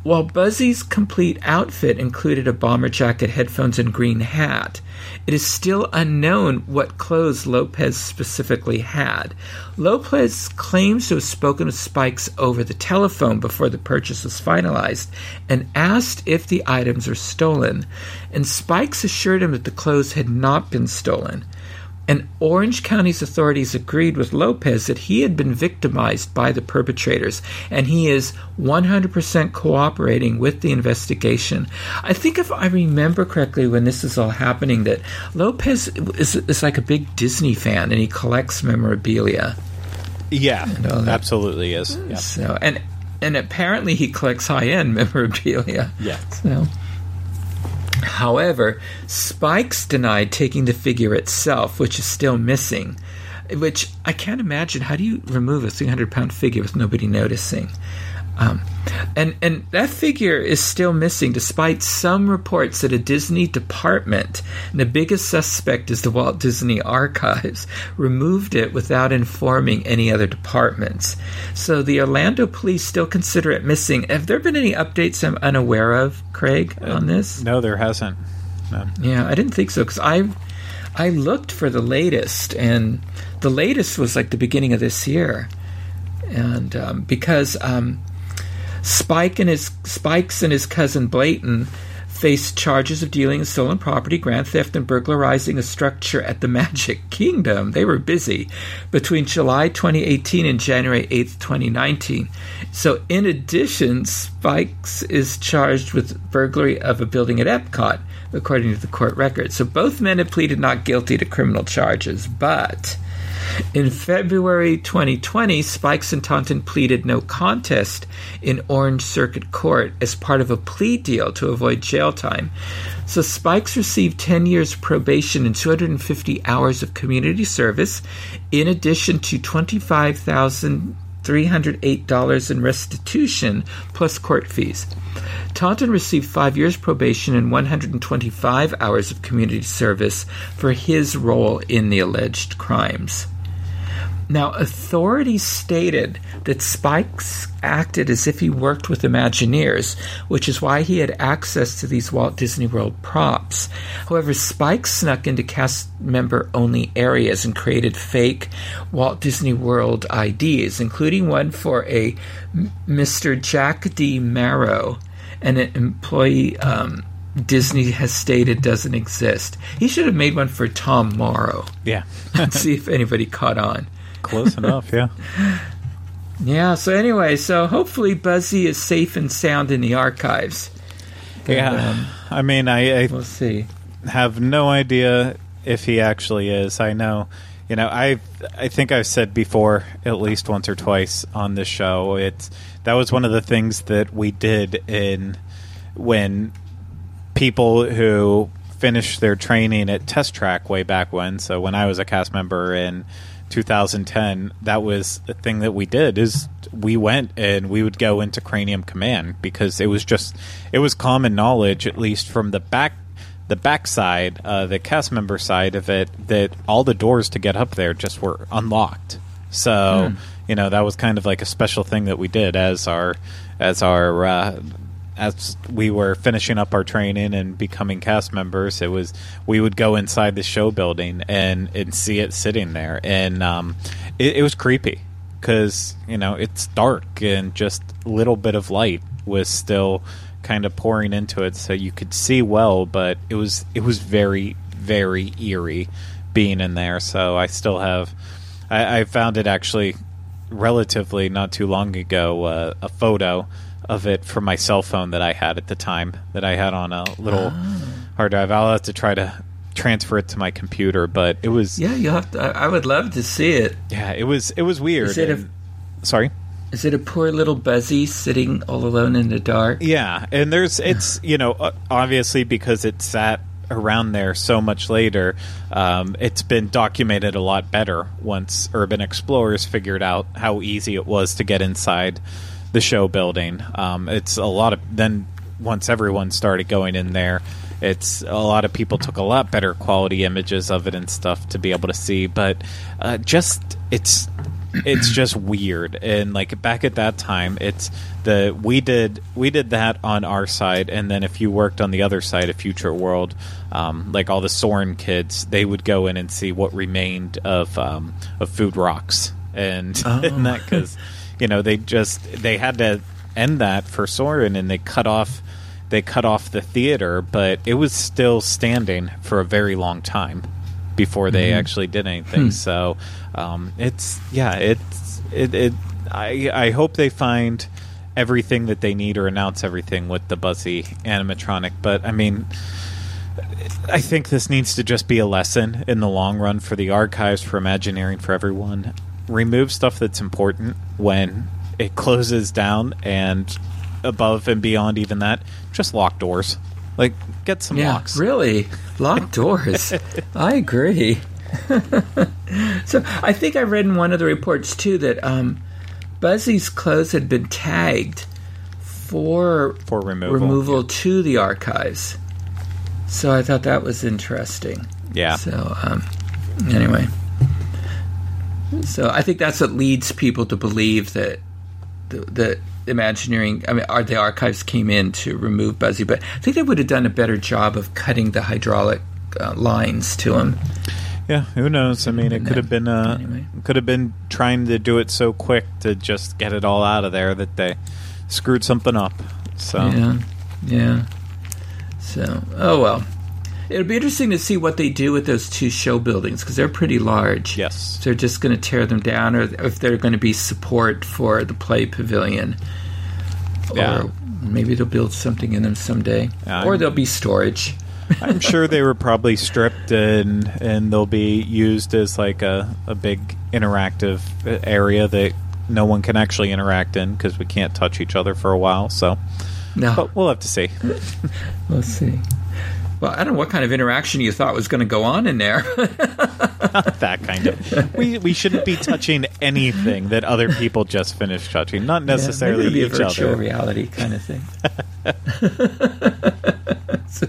While Buzzy's complete outfit included a bomber jacket, headphones, and green hat, it is still unknown what clothes Lopez specifically had. Lopez claims to have spoken with Spikes over the telephone before the purchase was finalized and asked if the items were stolen, and Spikes assured him that the clothes had not been stolen and Orange County's authorities agreed with Lopez that he had been victimized by the perpetrators, and he is 100% cooperating with the investigation. I think if I remember correctly, when this is all happening, that Lopez is, is like a big Disney fan, and he collects memorabilia. Yeah, absolutely is. Yeah. So, and and apparently he collects high end memorabilia. Yeah. So. However, Spikes denied taking the figure itself, which is still missing. Which I can't imagine. How do you remove a 300 pound figure with nobody noticing? Um, and and that figure is still missing, despite some reports that a Disney department, and the biggest suspect is the Walt Disney Archives, removed it without informing any other departments. So the Orlando police still consider it missing. Have there been any updates I'm unaware of, Craig, on this? No, there hasn't. No. Yeah, I didn't think so because I I looked for the latest, and the latest was like the beginning of this year, and um, because um, Spike and his Spikes and his cousin Blayton faced charges of dealing in stolen property, grand theft, and burglarizing a structure at the Magic Kingdom. They were busy between July 2018 and January 8th, 2019. So, in addition, Spikes is charged with burglary of a building at Epcot, according to the court record. So, both men have pleaded not guilty to criminal charges, but in February 2020, Spikes and Taunton pleaded no contest in Orange Circuit Court as part of a plea deal to avoid jail time. So Spikes received 10 years probation and 250 hours of community service, in addition to 25,000. $308 in restitution plus court fees. Taunton received five years probation and 125 hours of community service for his role in the alleged crimes. Now, authorities stated that Spikes acted as if he worked with Imagineers, which is why he had access to these Walt Disney World props. However, Spikes snuck into cast member only areas and created fake Walt Disney World IDs, including one for a Mr. Jack D. Marrow, an employee. Um, Disney has stated doesn't exist. He should have made one for Tom Morrow. Yeah. and see if anybody caught on. Close enough, yeah. Yeah, so anyway, so hopefully Buzzy is safe and sound in the archives. Yeah. And, um, I mean, I, I we'll see. have no idea if he actually is. I know, you know, I I think I've said before at least once or twice on this show. It's that was one of the things that we did in when people who finished their training at Test Track way back when. So when I was a cast member in 2010, that was the thing that we did is we went and we would go into Cranium Command because it was just it was common knowledge, at least from the back the backside, uh, the cast member side of it, that all the doors to get up there just were unlocked. So you know that was kind of like a special thing that we did as our as our uh, as we were finishing up our training and becoming cast members, it was we would go inside the show building and and see it sitting there, and um, it, it was creepy because you know it's dark and just a little bit of light was still kind of pouring into it, so you could see well, but it was it was very very eerie being in there. So I still have I, I found it actually relatively not too long ago uh, a photo of it from my cell phone that I had at the time that I had on a little hard drive. I'll have to try to transfer it to my computer, but it was Yeah, you have to. I, I would love to see it. yeah, it was it was weird. Is it a- sorry. Is it a poor little Buzzy sitting all alone in the dark? Yeah, and there's it's you know obviously because it sat around there so much later, um, it's been documented a lot better once urban explorers figured out how easy it was to get inside the show building. Um, it's a lot of then once everyone started going in there. It's a lot of people took a lot better quality images of it and stuff to be able to see, but uh, just it's it's just weird and like back at that time it's the we did we did that on our side and then if you worked on the other side of future world um, like all the Soarin' kids they would go in and see what remained of um, of food rocks and, and that because you know they just they had to end that for Soarin' and they cut off they cut off the theater but it was still standing for a very long time before they actually did anything. So um, it's yeah, it's it, it. I I hope they find everything that they need or announce everything with the Buzzy animatronic. But I mean. I think this needs to just be a lesson in the long run for the archives, for Imagineering, for everyone. Remove stuff that's important when it closes down, and above and beyond even that, just lock doors. Like, get some Yeah, locks. really. Lock doors. I agree. so I think I read in one of the reports too that um, Buzzy's clothes had been tagged for For removal. removal to the archives. So I thought that was interesting. Yeah. So um, anyway, so I think that's what leads people to believe that the, that Imagineering, I mean, are the archives came in to remove Buzzy, but I think they would have done a better job of cutting the hydraulic uh, lines to him. Yeah, who knows? I mean, it could have been uh, Anyway. could have been trying to do it so quick to just get it all out of there that they screwed something up. So Yeah, yeah. So, oh well. It'll be interesting to see what they do with those two show buildings because they're pretty large. Yes. They're just going to tear them down, or if they're going to be support for the play pavilion. Yeah. Or maybe they'll build something in them someday. Yeah, or I'm- they'll be storage. I'm sure they were probably stripped and and they'll be used as like a, a big interactive uh, area that no one can actually interact in because we can't touch each other for a while. So, No. but we'll have to see. Let's see. Well, I don't know what kind of interaction you thought was going to go on in there. Not that kind of. We we shouldn't be touching anything that other people just finished touching, not necessarily Maybe it'll a each virtual other. reality kind of thing. So,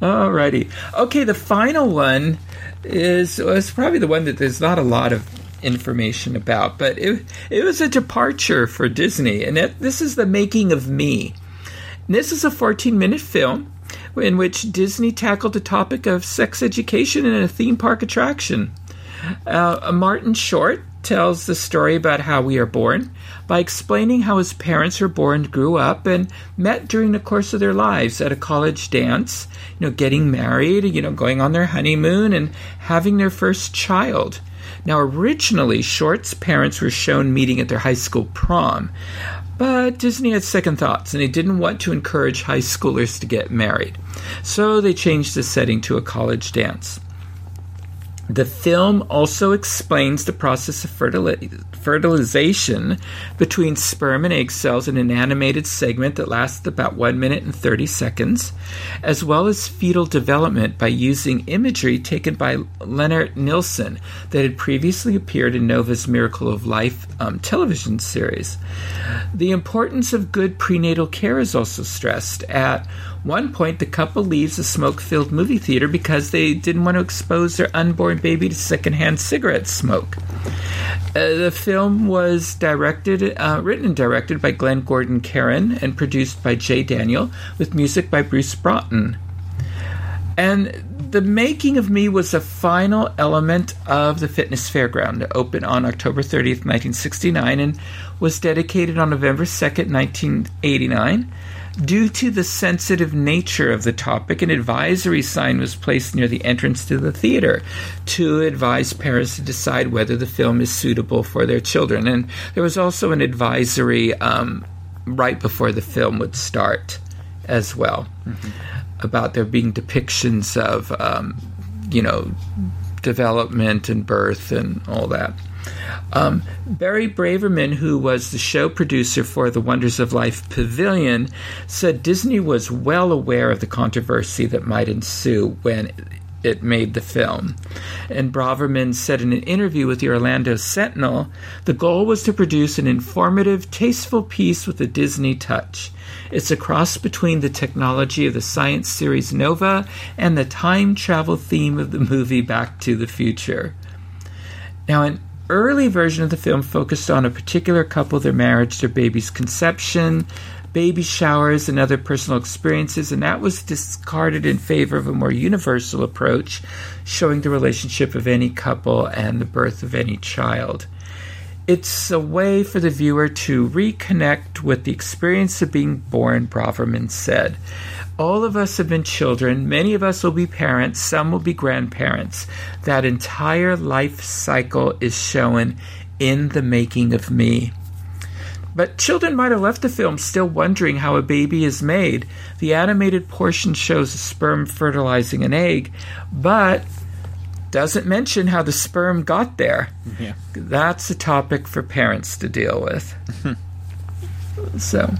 Alrighty. Okay, the final one is was probably the one that there's not a lot of information about, but it it was a departure for Disney, and it, this is the making of me. And this is a 14 minute film in which Disney tackled the topic of sex education in a theme park attraction. Uh, Martin Short tells the story about how we are born by explaining how his parents were born, grew up, and met during the course of their lives at a college dance, you know, getting married, you know, going on their honeymoon, and having their first child. Now, originally, Short's parents were shown meeting at their high school prom, but Disney had second thoughts and they didn't want to encourage high schoolers to get married. So they changed the setting to a college dance. The film also explains the process of fertili- fertilization between sperm and egg cells in an animated segment that lasts about 1 minute and 30 seconds, as well as fetal development by using imagery taken by Lennart Nilsson that had previously appeared in Nova's Miracle of Life um, television series. The importance of good prenatal care is also stressed. At one point, the couple leaves a smoke filled movie theater because they didn't want to expose their unborn baby to secondhand cigarette smoke. Uh, the film was directed, uh, written and directed by Glenn Gordon Caron and produced by Jay Daniel, with music by Bruce Broughton. And the making of me was a final element of the Fitness Fairground opened on October 30th, 1969, and was dedicated on November 2nd, 1989. Due to the sensitive nature of the topic, an advisory sign was placed near the entrance to the theater to advise parents to decide whether the film is suitable for their children. And there was also an advisory um, right before the film would start as well about there being depictions of, um, you know, development and birth and all that. Um, Barry Braverman, who was the show producer for the Wonders of Life Pavilion, said Disney was well aware of the controversy that might ensue when it made the film. And Braverman said in an interview with the Orlando Sentinel the goal was to produce an informative, tasteful piece with a Disney touch. It's a cross between the technology of the science series Nova and the time travel theme of the movie Back to the Future. Now, an early version of the film focused on a particular couple, their marriage, their baby's conception, baby showers, and other personal experiences, and that was discarded in favor of a more universal approach, showing the relationship of any couple and the birth of any child. It's a way for the viewer to reconnect with the experience of being born, Braverman said. All of us have been children, many of us will be parents, some will be grandparents. That entire life cycle is shown in the making of me. But children might have left the film still wondering how a baby is made. The animated portion shows a sperm fertilizing an egg, but doesn't mention how the sperm got there. Yeah. That's a topic for parents to deal with. so,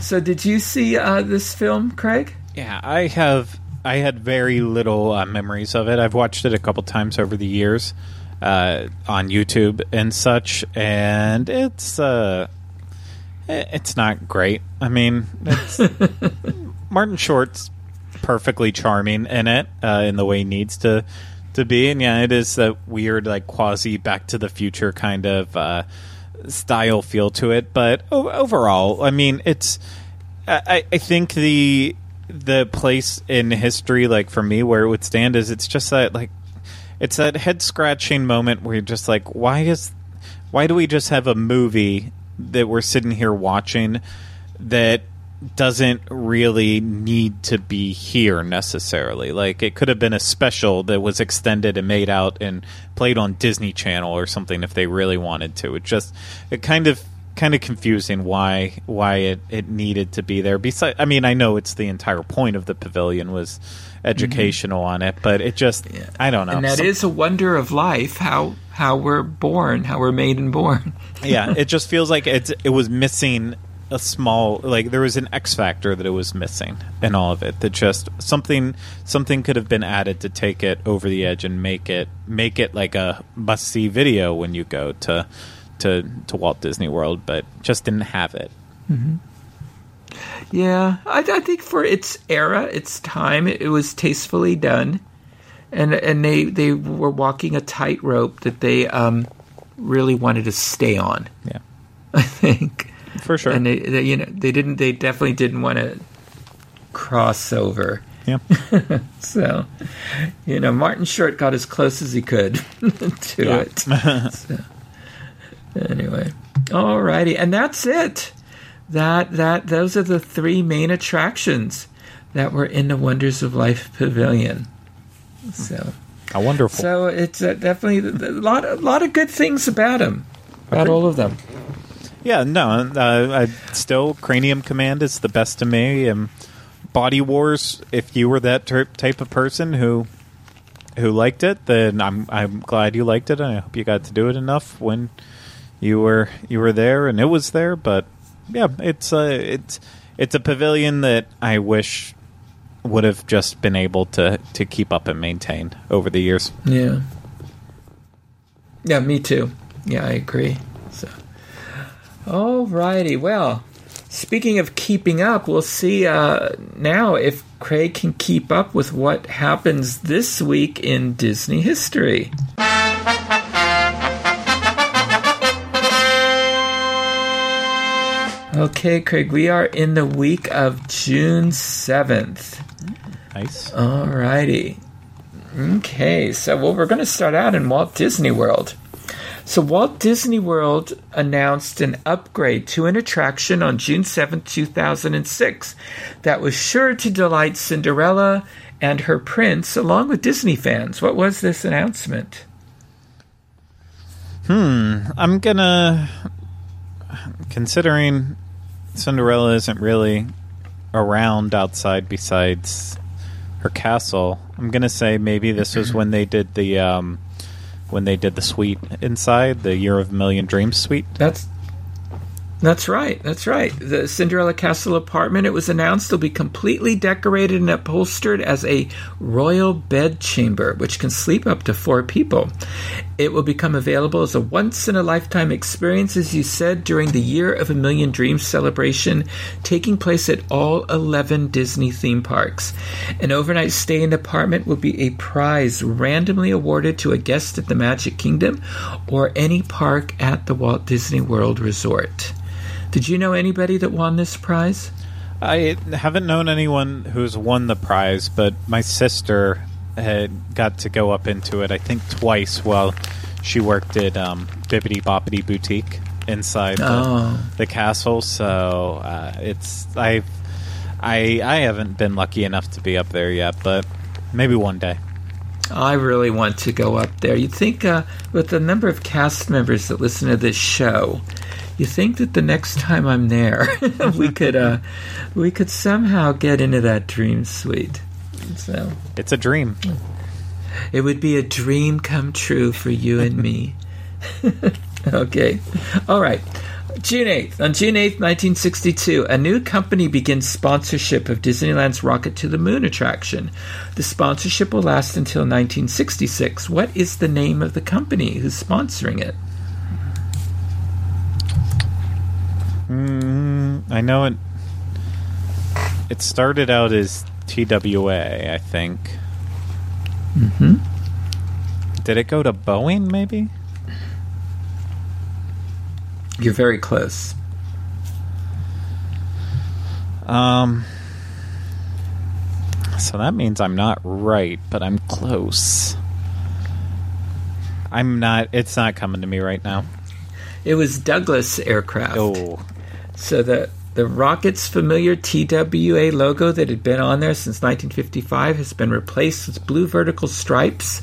so did you see uh, this film, Craig? Yeah, I have. I had very little uh, memories of it. I've watched it a couple times over the years uh, on YouTube and such, and it's uh, it's not great. I mean, it's, Martin Short's perfectly charming in it uh, in the way he needs to to be, and yeah, it is that weird like quasi Back to the Future kind of uh, style feel to it. But overall, I mean, it's I, I think the the place in history, like for me, where it would stand is it's just that like it's that head scratching moment where you're just like, why is why do we just have a movie that we're sitting here watching that doesn't really need to be here necessarily. Like it could have been a special that was extended and made out and played on Disney Channel or something if they really wanted to. It just it kind of kind of confusing why why it, it needed to be there. Besides, I mean, I know it's the entire point of the pavilion was educational on it, but it just I don't know. And that is a wonder of life how how we're born, how we're made and born. yeah, it just feels like it's it was missing a small like there was an X factor that it was missing in all of it. That just something something could have been added to take it over the edge and make it make it like a must see video when you go to to to Walt Disney World, but just didn't have it. Yeah, I, I think for its era, its time, it was tastefully done, and and they they were walking a tightrope that they um, really wanted to stay on. Yeah, I think, for sure. and they, they you know they didn't they definitely didn't want to cross over. yeah, So, you know, Martin Short got as close as he could to it. So, anyway, alrighty, and that's it. That that those are the three main attractions that were in the Wonders of Life Pavilion. So, how wonderful. so it's uh, definitely a lot a lot of good things about them, about all of them. Yeah, no, uh, I still Cranium Command is the best to me, and Body Wars. If you were that ter- type of person who who liked it, then I'm I'm glad you liked it, and I hope you got to do it enough when you were you were there and it was there. But yeah, it's a it's it's a pavilion that I wish would have just been able to to keep up and maintain over the years. Yeah. Yeah, me too. Yeah, I agree. Alrighty. Well, speaking of keeping up, we'll see uh, now if Craig can keep up with what happens this week in Disney history. Okay, Craig, we are in the week of June 7th. Nice. Alrighty. Okay, so well, we're going to start out in Walt Disney World. So Walt Disney World announced an upgrade to an attraction on June seventh, 2006 that was sure to delight Cinderella and her prince along with Disney fans. What was this announcement? Hmm. I'm gonna considering Cinderella isn't really around outside besides her castle. I'm gonna say maybe this was when they did the um, when they did the suite inside the Year of a Million Dreams suite. That's that's right. That's right. The Cinderella Castle apartment. It was announced will be completely decorated and upholstered as a royal bed chamber, which can sleep up to four people. It will become available as a once in a lifetime experience, as you said, during the Year of a Million Dreams celebration, taking place at all 11 Disney theme parks. An overnight stay in the apartment will be a prize randomly awarded to a guest at the Magic Kingdom or any park at the Walt Disney World Resort. Did you know anybody that won this prize? I haven't known anyone who's won the prize, but my sister had got to go up into it. I think twice while she worked at um, Bibbidi Boppity Boutique inside the, Oh. the castle. So uh, it's I I I haven't been lucky enough to be up there yet, but maybe one day. I really want to go up there. You'd think, uh, with the number of cast members that listen to this show, you think that the next time I'm there, we could, uh, we could somehow get into that dream suite. So It's a dream. it would be a dream come true for you and me. okay, all right. June 8th. On June 8th, 1962, a new company begins sponsorship of Disneyland's Rocket to the Moon attraction. The sponsorship will last until 1966. What is the name of the company who's sponsoring it? Mm, I know it. It started out as TWA, I think. Mm-hmm. Did it go to Boeing? Maybe. You're very close. Um. So that means I'm not right, but I'm close. I'm not. It's not coming to me right now. It was Douglas Aircraft. Oh, So the The rocket's familiar TWA logo that had been on there since 1955 has been replaced with blue vertical stripes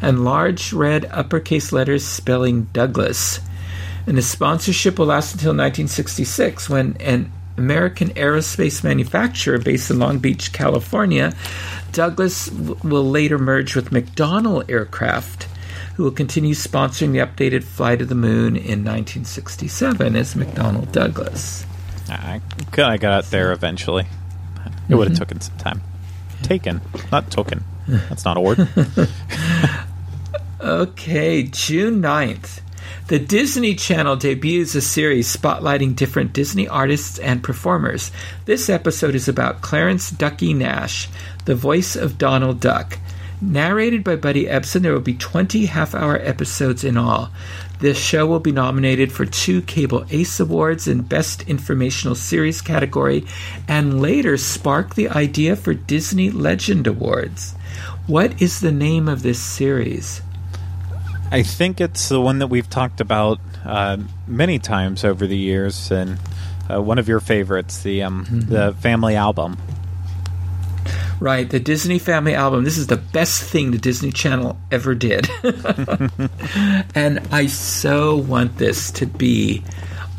and large red uppercase letters spelling Douglas. And the sponsorship will last until 1966 when an American aerospace manufacturer based in Long Beach, California, Douglas w- will later merge with McDonnell Aircraft, who will continue sponsoring the updated flight of the moon in 1967 as McDonnell Douglas. I, I got out there eventually. It would have mm-hmm. taken some time. Taken, not token. That's not a word. Okay, June 9th. The Disney Channel debuts a series spotlighting different Disney artists and performers. This episode is about Clarence Ducky Nash, the voice of Donald Duck. Narrated by Buddy Ebsen, there will be 20 half hour episodes in all. This show will be nominated for two Cable Ace Awards in Best Informational Series category and later spark the idea for Disney Legend Awards. What is the name of this series? I think it's the one that we've talked about uh, many times over the years, and uh, one of your favorites, the um, Mm-hmm. the family album. Right, the Disney Family album. This is the best thing the Disney Channel ever did. and I so want this to be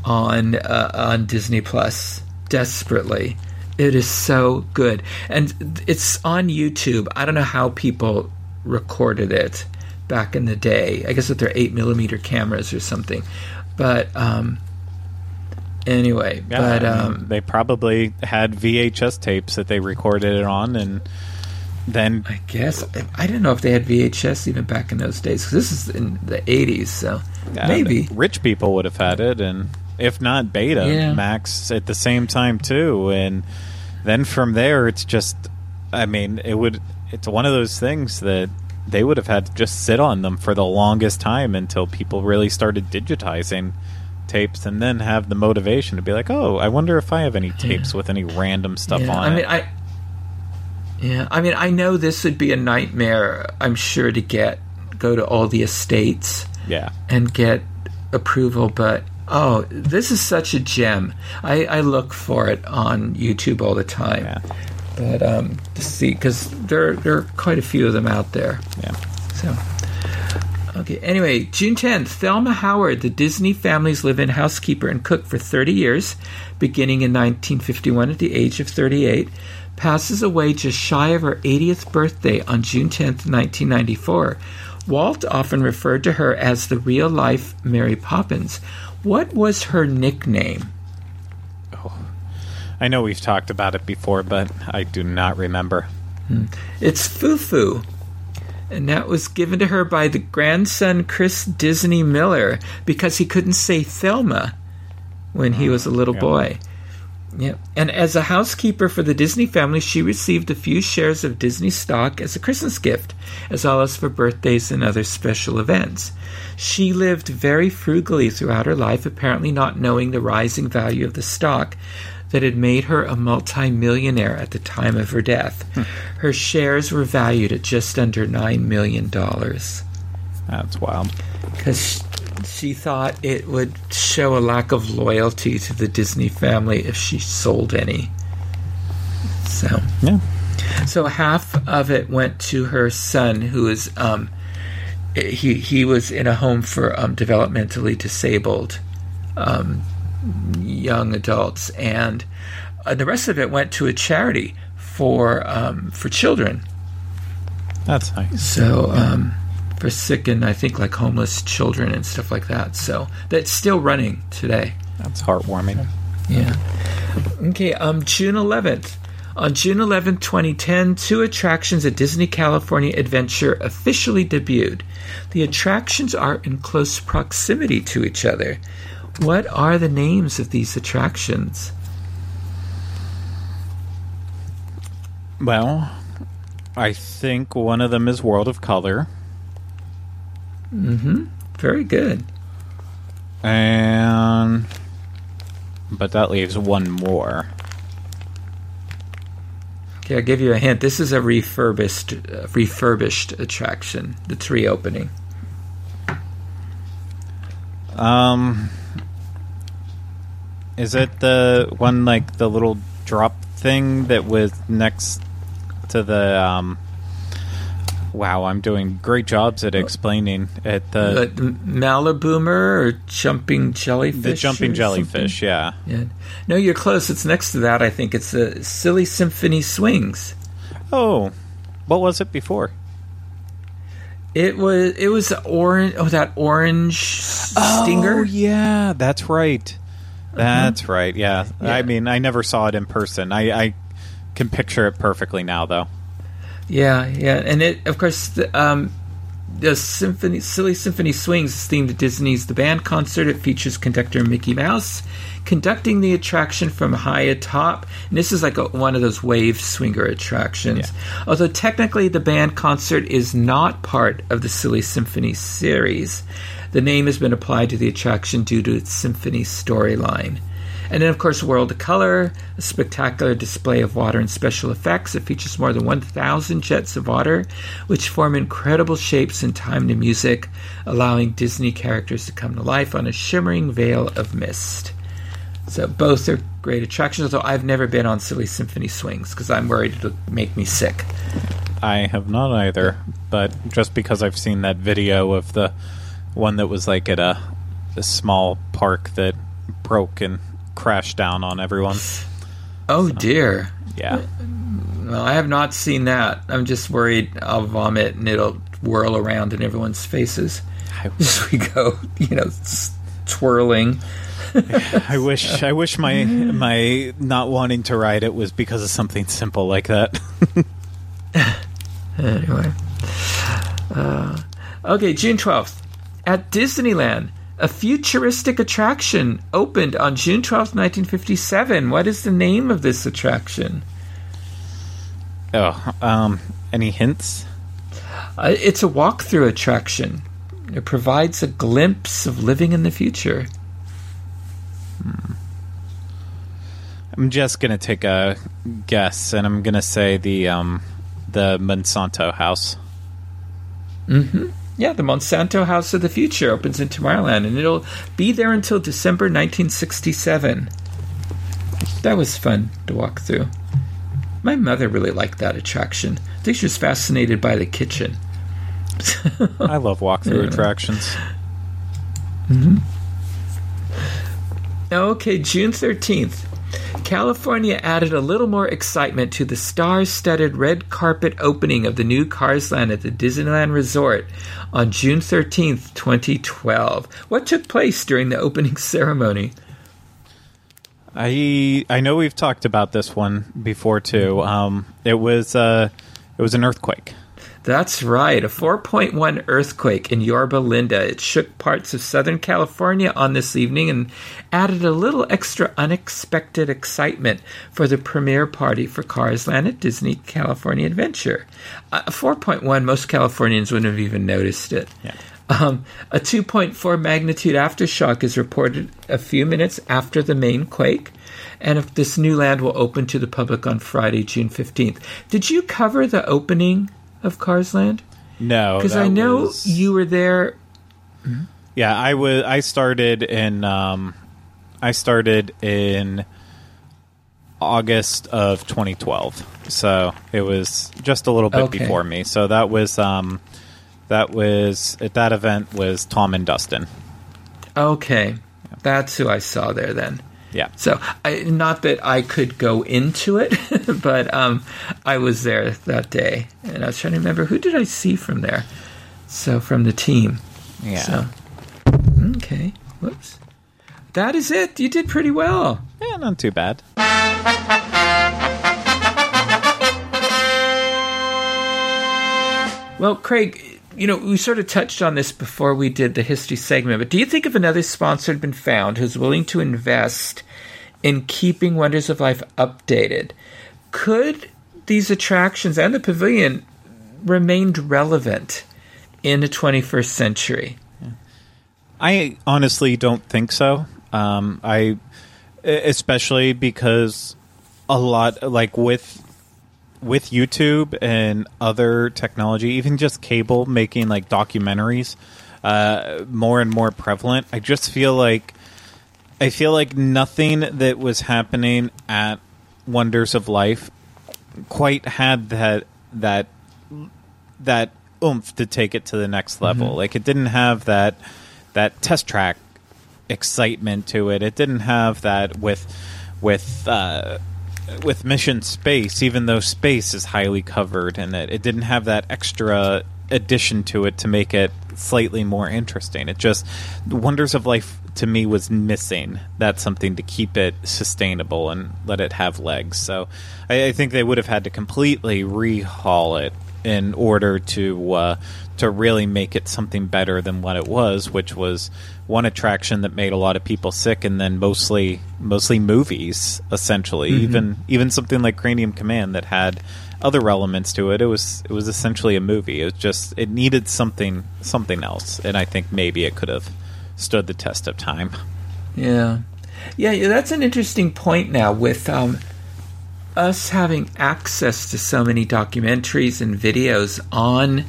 on uh, on Disney Plus desperately. It is so good. And it's on YouTube. I don't know how people recorded it back in the day. I guess with their 8 millimeter cameras or something. But um anyway, Yeah, but I mean, um they probably had VHS tapes that they recorded it on, and then I guess I didn't know if they had VHS even back in those days. 'cause this is in the '80s, so uh, maybe. rich people would have had it, and if not Beta Yeah. Max at the same time too, and then from there it's just, I mean, it would. It's one of those things that they would have had to just sit on them for the longest time until people really started digitizing tapes and then have the motivation to be like, oh, I wonder if I have any tapes with any random stuff Yeah, on I it. mean, I. Yeah, I mean, I know this would be a nightmare. I'm sure to get go to all the estates yeah. and get approval, but oh, this is such a gem. I, I look for it on YouTube all the time. Yeah. But um, to see because there there are quite a few of them out there. Yeah. So, okay. Anyway, June 10th, Thelma Howard, the Disney family's live in housekeeper and cook for 30 years, beginning in 1951 at the age of 38, passes away just shy of her 80th birthday on June 10th, 1994. Walt often referred to her as the real life Mary Poppins. What was her nickname? Oh, I know we've talked about it before, but I do not remember. It's Fufu. And that was given to her by the grandson Chris Disney Miller because he couldn't say Thelma when he was a ah, little yeah. boy. Yep. And as a housekeeper for the Disney family, she received a few shares of Disney stock as a Christmas gift, as well as for birthdays and other special events. She lived very frugally throughout her life, apparently not knowing the rising value of the stock that had made her a multimillionaire at the time of her death. Her shares were valued at just under $9 million That's wild. because she thought it would show a lack of loyalty to the Disney family if she sold any. So, Yeah. so half of it went to her son, who is um, he he was in a home for um, developmentally disabled um, young adults, and uh, the rest of it went to a charity for um, for children. That's nice. So um, for sick and I think like homeless children and stuff like that. So that's still running today. That's heartwarming. Yeah. Okay. Um, June 11th. On June 11, 2010, two attractions at Disney California Adventure officially debuted. The attractions are in close proximity to each other. What are the names of these attractions? Well, I think one of them is World of Color, Mm-hmm. Very good. and but that leaves one more. Okay, I'll give you a hint. This is a refurbished, uh, refurbished attraction that's reopening. Um, Is it the one like the little drop thing that was next to the? Um, wow, I'm doing great jobs at explaining at The, the Maliboomer or jumping jellyfish? the jumping jellyfish. Yeah. Yeah. No, you're close. It's next to that. I think it's the Silly Symphony Swings. Oh, what was it before? It was it was orange. Oh, that orange stinger. Oh yeah, that's right. That's right. Yeah. Yeah. I mean, I never saw it in person. I, I can picture it perfectly now, though. Yeah, yeah, and it of course the, um, the symphony, silly symphony swings is themed to Disney's The Band concert. It features conductor Mickey Mouse conducting the attraction from high atop. And this is like a, one of those wave swinger attractions. Although technically the band concert is not part of the Silly Symphony series, the name has been applied to the attraction due to its symphony storyline. And then, of course, World of Color, a spectacular display of water and special effects. It features more than 1,000 jets of water, which form incredible shapes in time to music, allowing Disney characters to come to life on a shimmering veil of mist. So both are great attractions, although I've never been on Silly Symphony Swings because I'm worried it'll make me sick. I have not either, but just because I've seen that video of the one that was like at a, a small park that broke and crashed down on everyone. Oh dear. Yeah. Well, I have not seen that. I'm just worried I'll vomit and it'll whirl around in everyone's faces as we go, you know, twirling. I wish I wish my my not wanting to ride it was because of something simple like that. Anyway. Uh, okay, June 12th. At Disneyland, a futuristic attraction opened on June 12th, 1957. What is the name of this attraction? oh, um, any hints? Uh, it's a walkthrough attraction. It provides a glimpse of living in the future. I'm just gonna take a guess, and I'm gonna say the um, the Monsanto house. Yeah, the Monsanto House of the Future opens in Tomorrowland, and it'll be there until December 1967. That was fun to walk through. My mother really liked that attraction. I think she was fascinated by the kitchen. I love walkthrough Yeah. attractions. Mm-hmm. Okay, June 13th. California added a little more excitement to the star studded red carpet opening of the new Cars Land at the Disneyland Resort on June 13th, 2012. What took place during the opening ceremony? I I know we've talked about this one before too. Um, it was uh, it was an earthquake. That's right, a 4.1 earthquake in Yorba Linda. It shook parts of Southern California on this evening and added a little extra unexpected excitement for the premiere party for Cars Land at Disney California Adventure. Uh, 4.1, most Californians wouldn't have even noticed it. Yeah. Um, a 2.4 magnitude aftershock is reported a few minutes after the main quake, and if this new land will open to the public on Friday, June 15th. Did you cover the opening of Cars Land? No, Because I know was- you were there. Yeah, I was. I started in. Um, I started in August of 2012, so it was just a little bit Okay. before me. So that was. Um, that was at that event was Tom and Dustin. Okay, that's who I saw there then. Yeah. So, I, not that I could go into it, but um, I was there that day, and I was trying to remember who did I see from there. So from the team. Yeah. So, okay. Whoops. That is it. You did pretty well. Yeah, not too bad. Well, Craig, you know, we sort of touched on this before we did the history segment, but do you think if another sponsor had been found who's willing to invest in keeping Wonders of Life updated, could these attractions and the pavilion remained relevant in the 21st century? I honestly don't think so. Um, I, especially because a lot like with with YouTube and other technology, even just cable making like documentaries uh, more and more prevalent. I just feel like I feel like nothing that was happening at Wonders of Life quite had that that that oomph to take it to the next level. Mm-hmm. Like it didn't have that that test track excitement to it. It didn't have that with with uh, with Mission Space, even though space is highly covered in it. It didn't have that extra addition to it to make it slightly more interesting. It just Wonders of Life to me was missing. That's something to keep it sustainable and let it have legs. So I, I think they would have had to completely rehaul it in order to uh, to really make it something better than what it was, which was one attraction that made a lot of people sick, and then mostly mostly movies, essentially. Even even something like Cranium Command that had other elements to it. It was it was essentially a movie. It was just it needed something something else, and I think maybe it could have stood the test of time. Yeah, yeah, yeah. That's an interesting point. Now with um, us having access to so many documentaries and videos on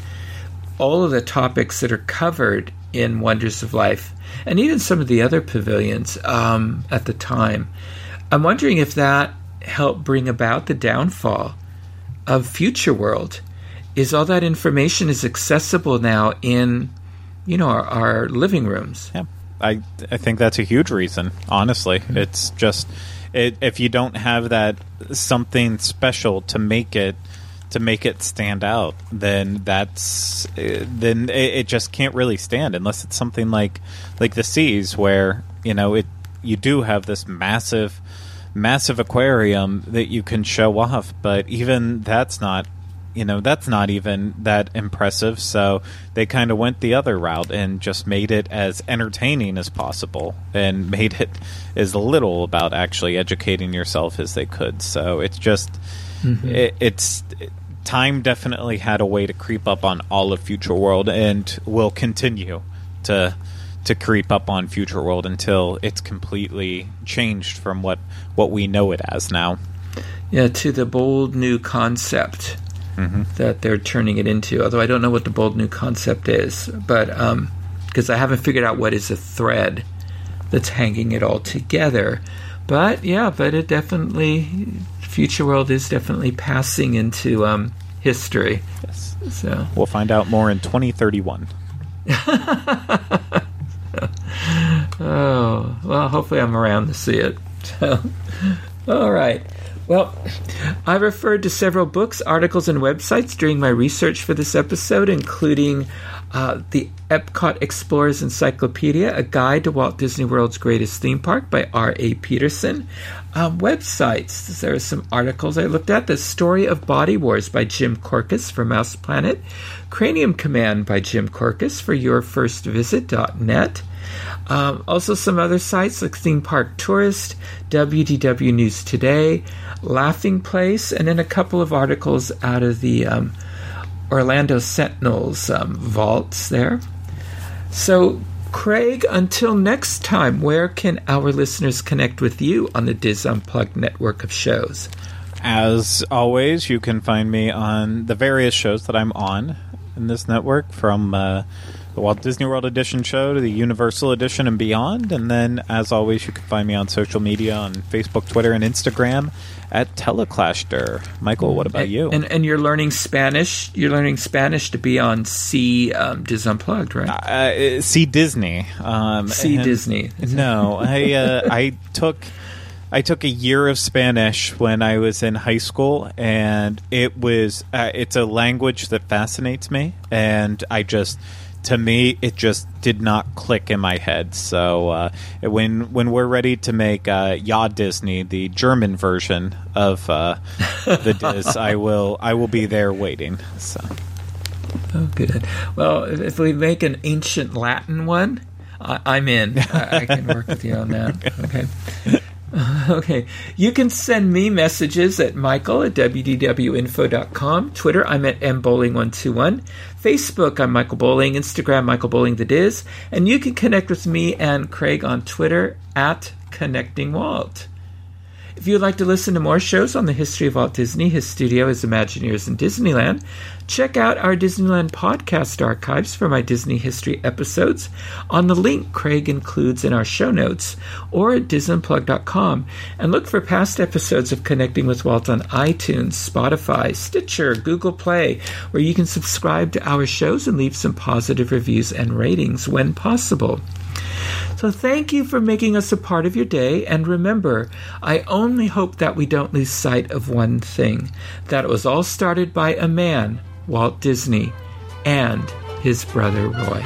all of the topics that are covered in Wonders of Life, and even some of the other pavilions um, at the time. I'm wondering if that helped bring about the downfall of Future World. Is all that information is accessible now in, you know, our, our living rooms? Yeah, I I think that's a huge reason. Honestly, it's just it, if you don't have that something special to make it to make it stand out, then that's then it, it just can't really stand unless it's something like like the seas where you know it you do have this massive massive aquarium that you can show off, but even that's not you know that's not even that impressive. So they kind of went the other route and just made it as entertaining as possible and made it as little about actually educating yourself as they could. So it's just mm-hmm. it, it's time definitely had a way to creep up on all of future world and will continue to to creep up on future world until it's completely changed from what what we know it as now Yeah, to the bold new concept mm-hmm. that they're turning it into. Although I don't know what the bold new concept is, but um, because I haven't figured out what is a thread that's hanging it all together. But yeah, but it definitely, Future World is definitely passing into um, history. yes So we'll find out more in 2031 Oh, well, hopefully I'm around to see it. So, all right. Well, I referred to several books, articles, and websites during my research for this episode, including uh, the Epcot Explorers Encyclopedia, a guide to Walt Disney World's greatest theme park by R.A. Peterson. Um, websites, there are some articles I looked at. The Story of Body Wars by Jim Korkis for Mouse Planet, Cranium Command by Jim Korkis for YourFirstVisit.net. Um, also, some other sites like Theme Park Tourist, WDW News Today, Laughing Place, and then a couple of articles out of the um, Orlando Sentinel's um, vaults there. So, Craig, until next time, where can our listeners connect with you on the DIS Unplugged network of shows? As always, you can find me on the various shows that I'm on in this network from uh, the Walt Disney World Edition show to the Universal Edition and beyond. And then, as always, you can find me on social media on Facebook, Twitter, and Instagram at Teleclaster. Michael, what about you? And, and you're learning Spanish. You're learning Spanish to be on C um, DIS Unplugged, right? uh, see Disney. Um, and- Disney. No, I uh, I took I took a year of Spanish when I was in high school, and it was uh, it's a language that fascinates me, and I just to me it just did not click in my head. So uh, when when we're ready to make uh, Ya Disney, the German version of uh, the Dis, I will I will be there waiting. So. Oh, good. Well, if, we make an ancient Latin one, I, I'm in. I, I can work with you on that. Okay. Okay. You can send me messages at michael at wdwinfo.com. Twitter, I'm at mbowling121. Facebook, I'm Michael Bowling. Instagram, Michael Bowling the Diz. And you can connect with me and Craig on Twitter at Connecting Walt. If you'd like to listen to more shows on the history of Walt Disney, his studio, his Imagineers, and Disneyland, check out our Disneyland podcast archives for my Disney history episodes on the link Craig includes in our show notes or at DisneyPlug.com and look for past episodes of Connecting with Walt on iTunes, Spotify, Stitcher, Google Play, where you can subscribe to our shows and leave some positive reviews and ratings when possible. So thank you for making us a part of your day. And remember, I only hope that we don't lose sight of one thing that it was all started by a man, Walt Disney, and his brother Roy.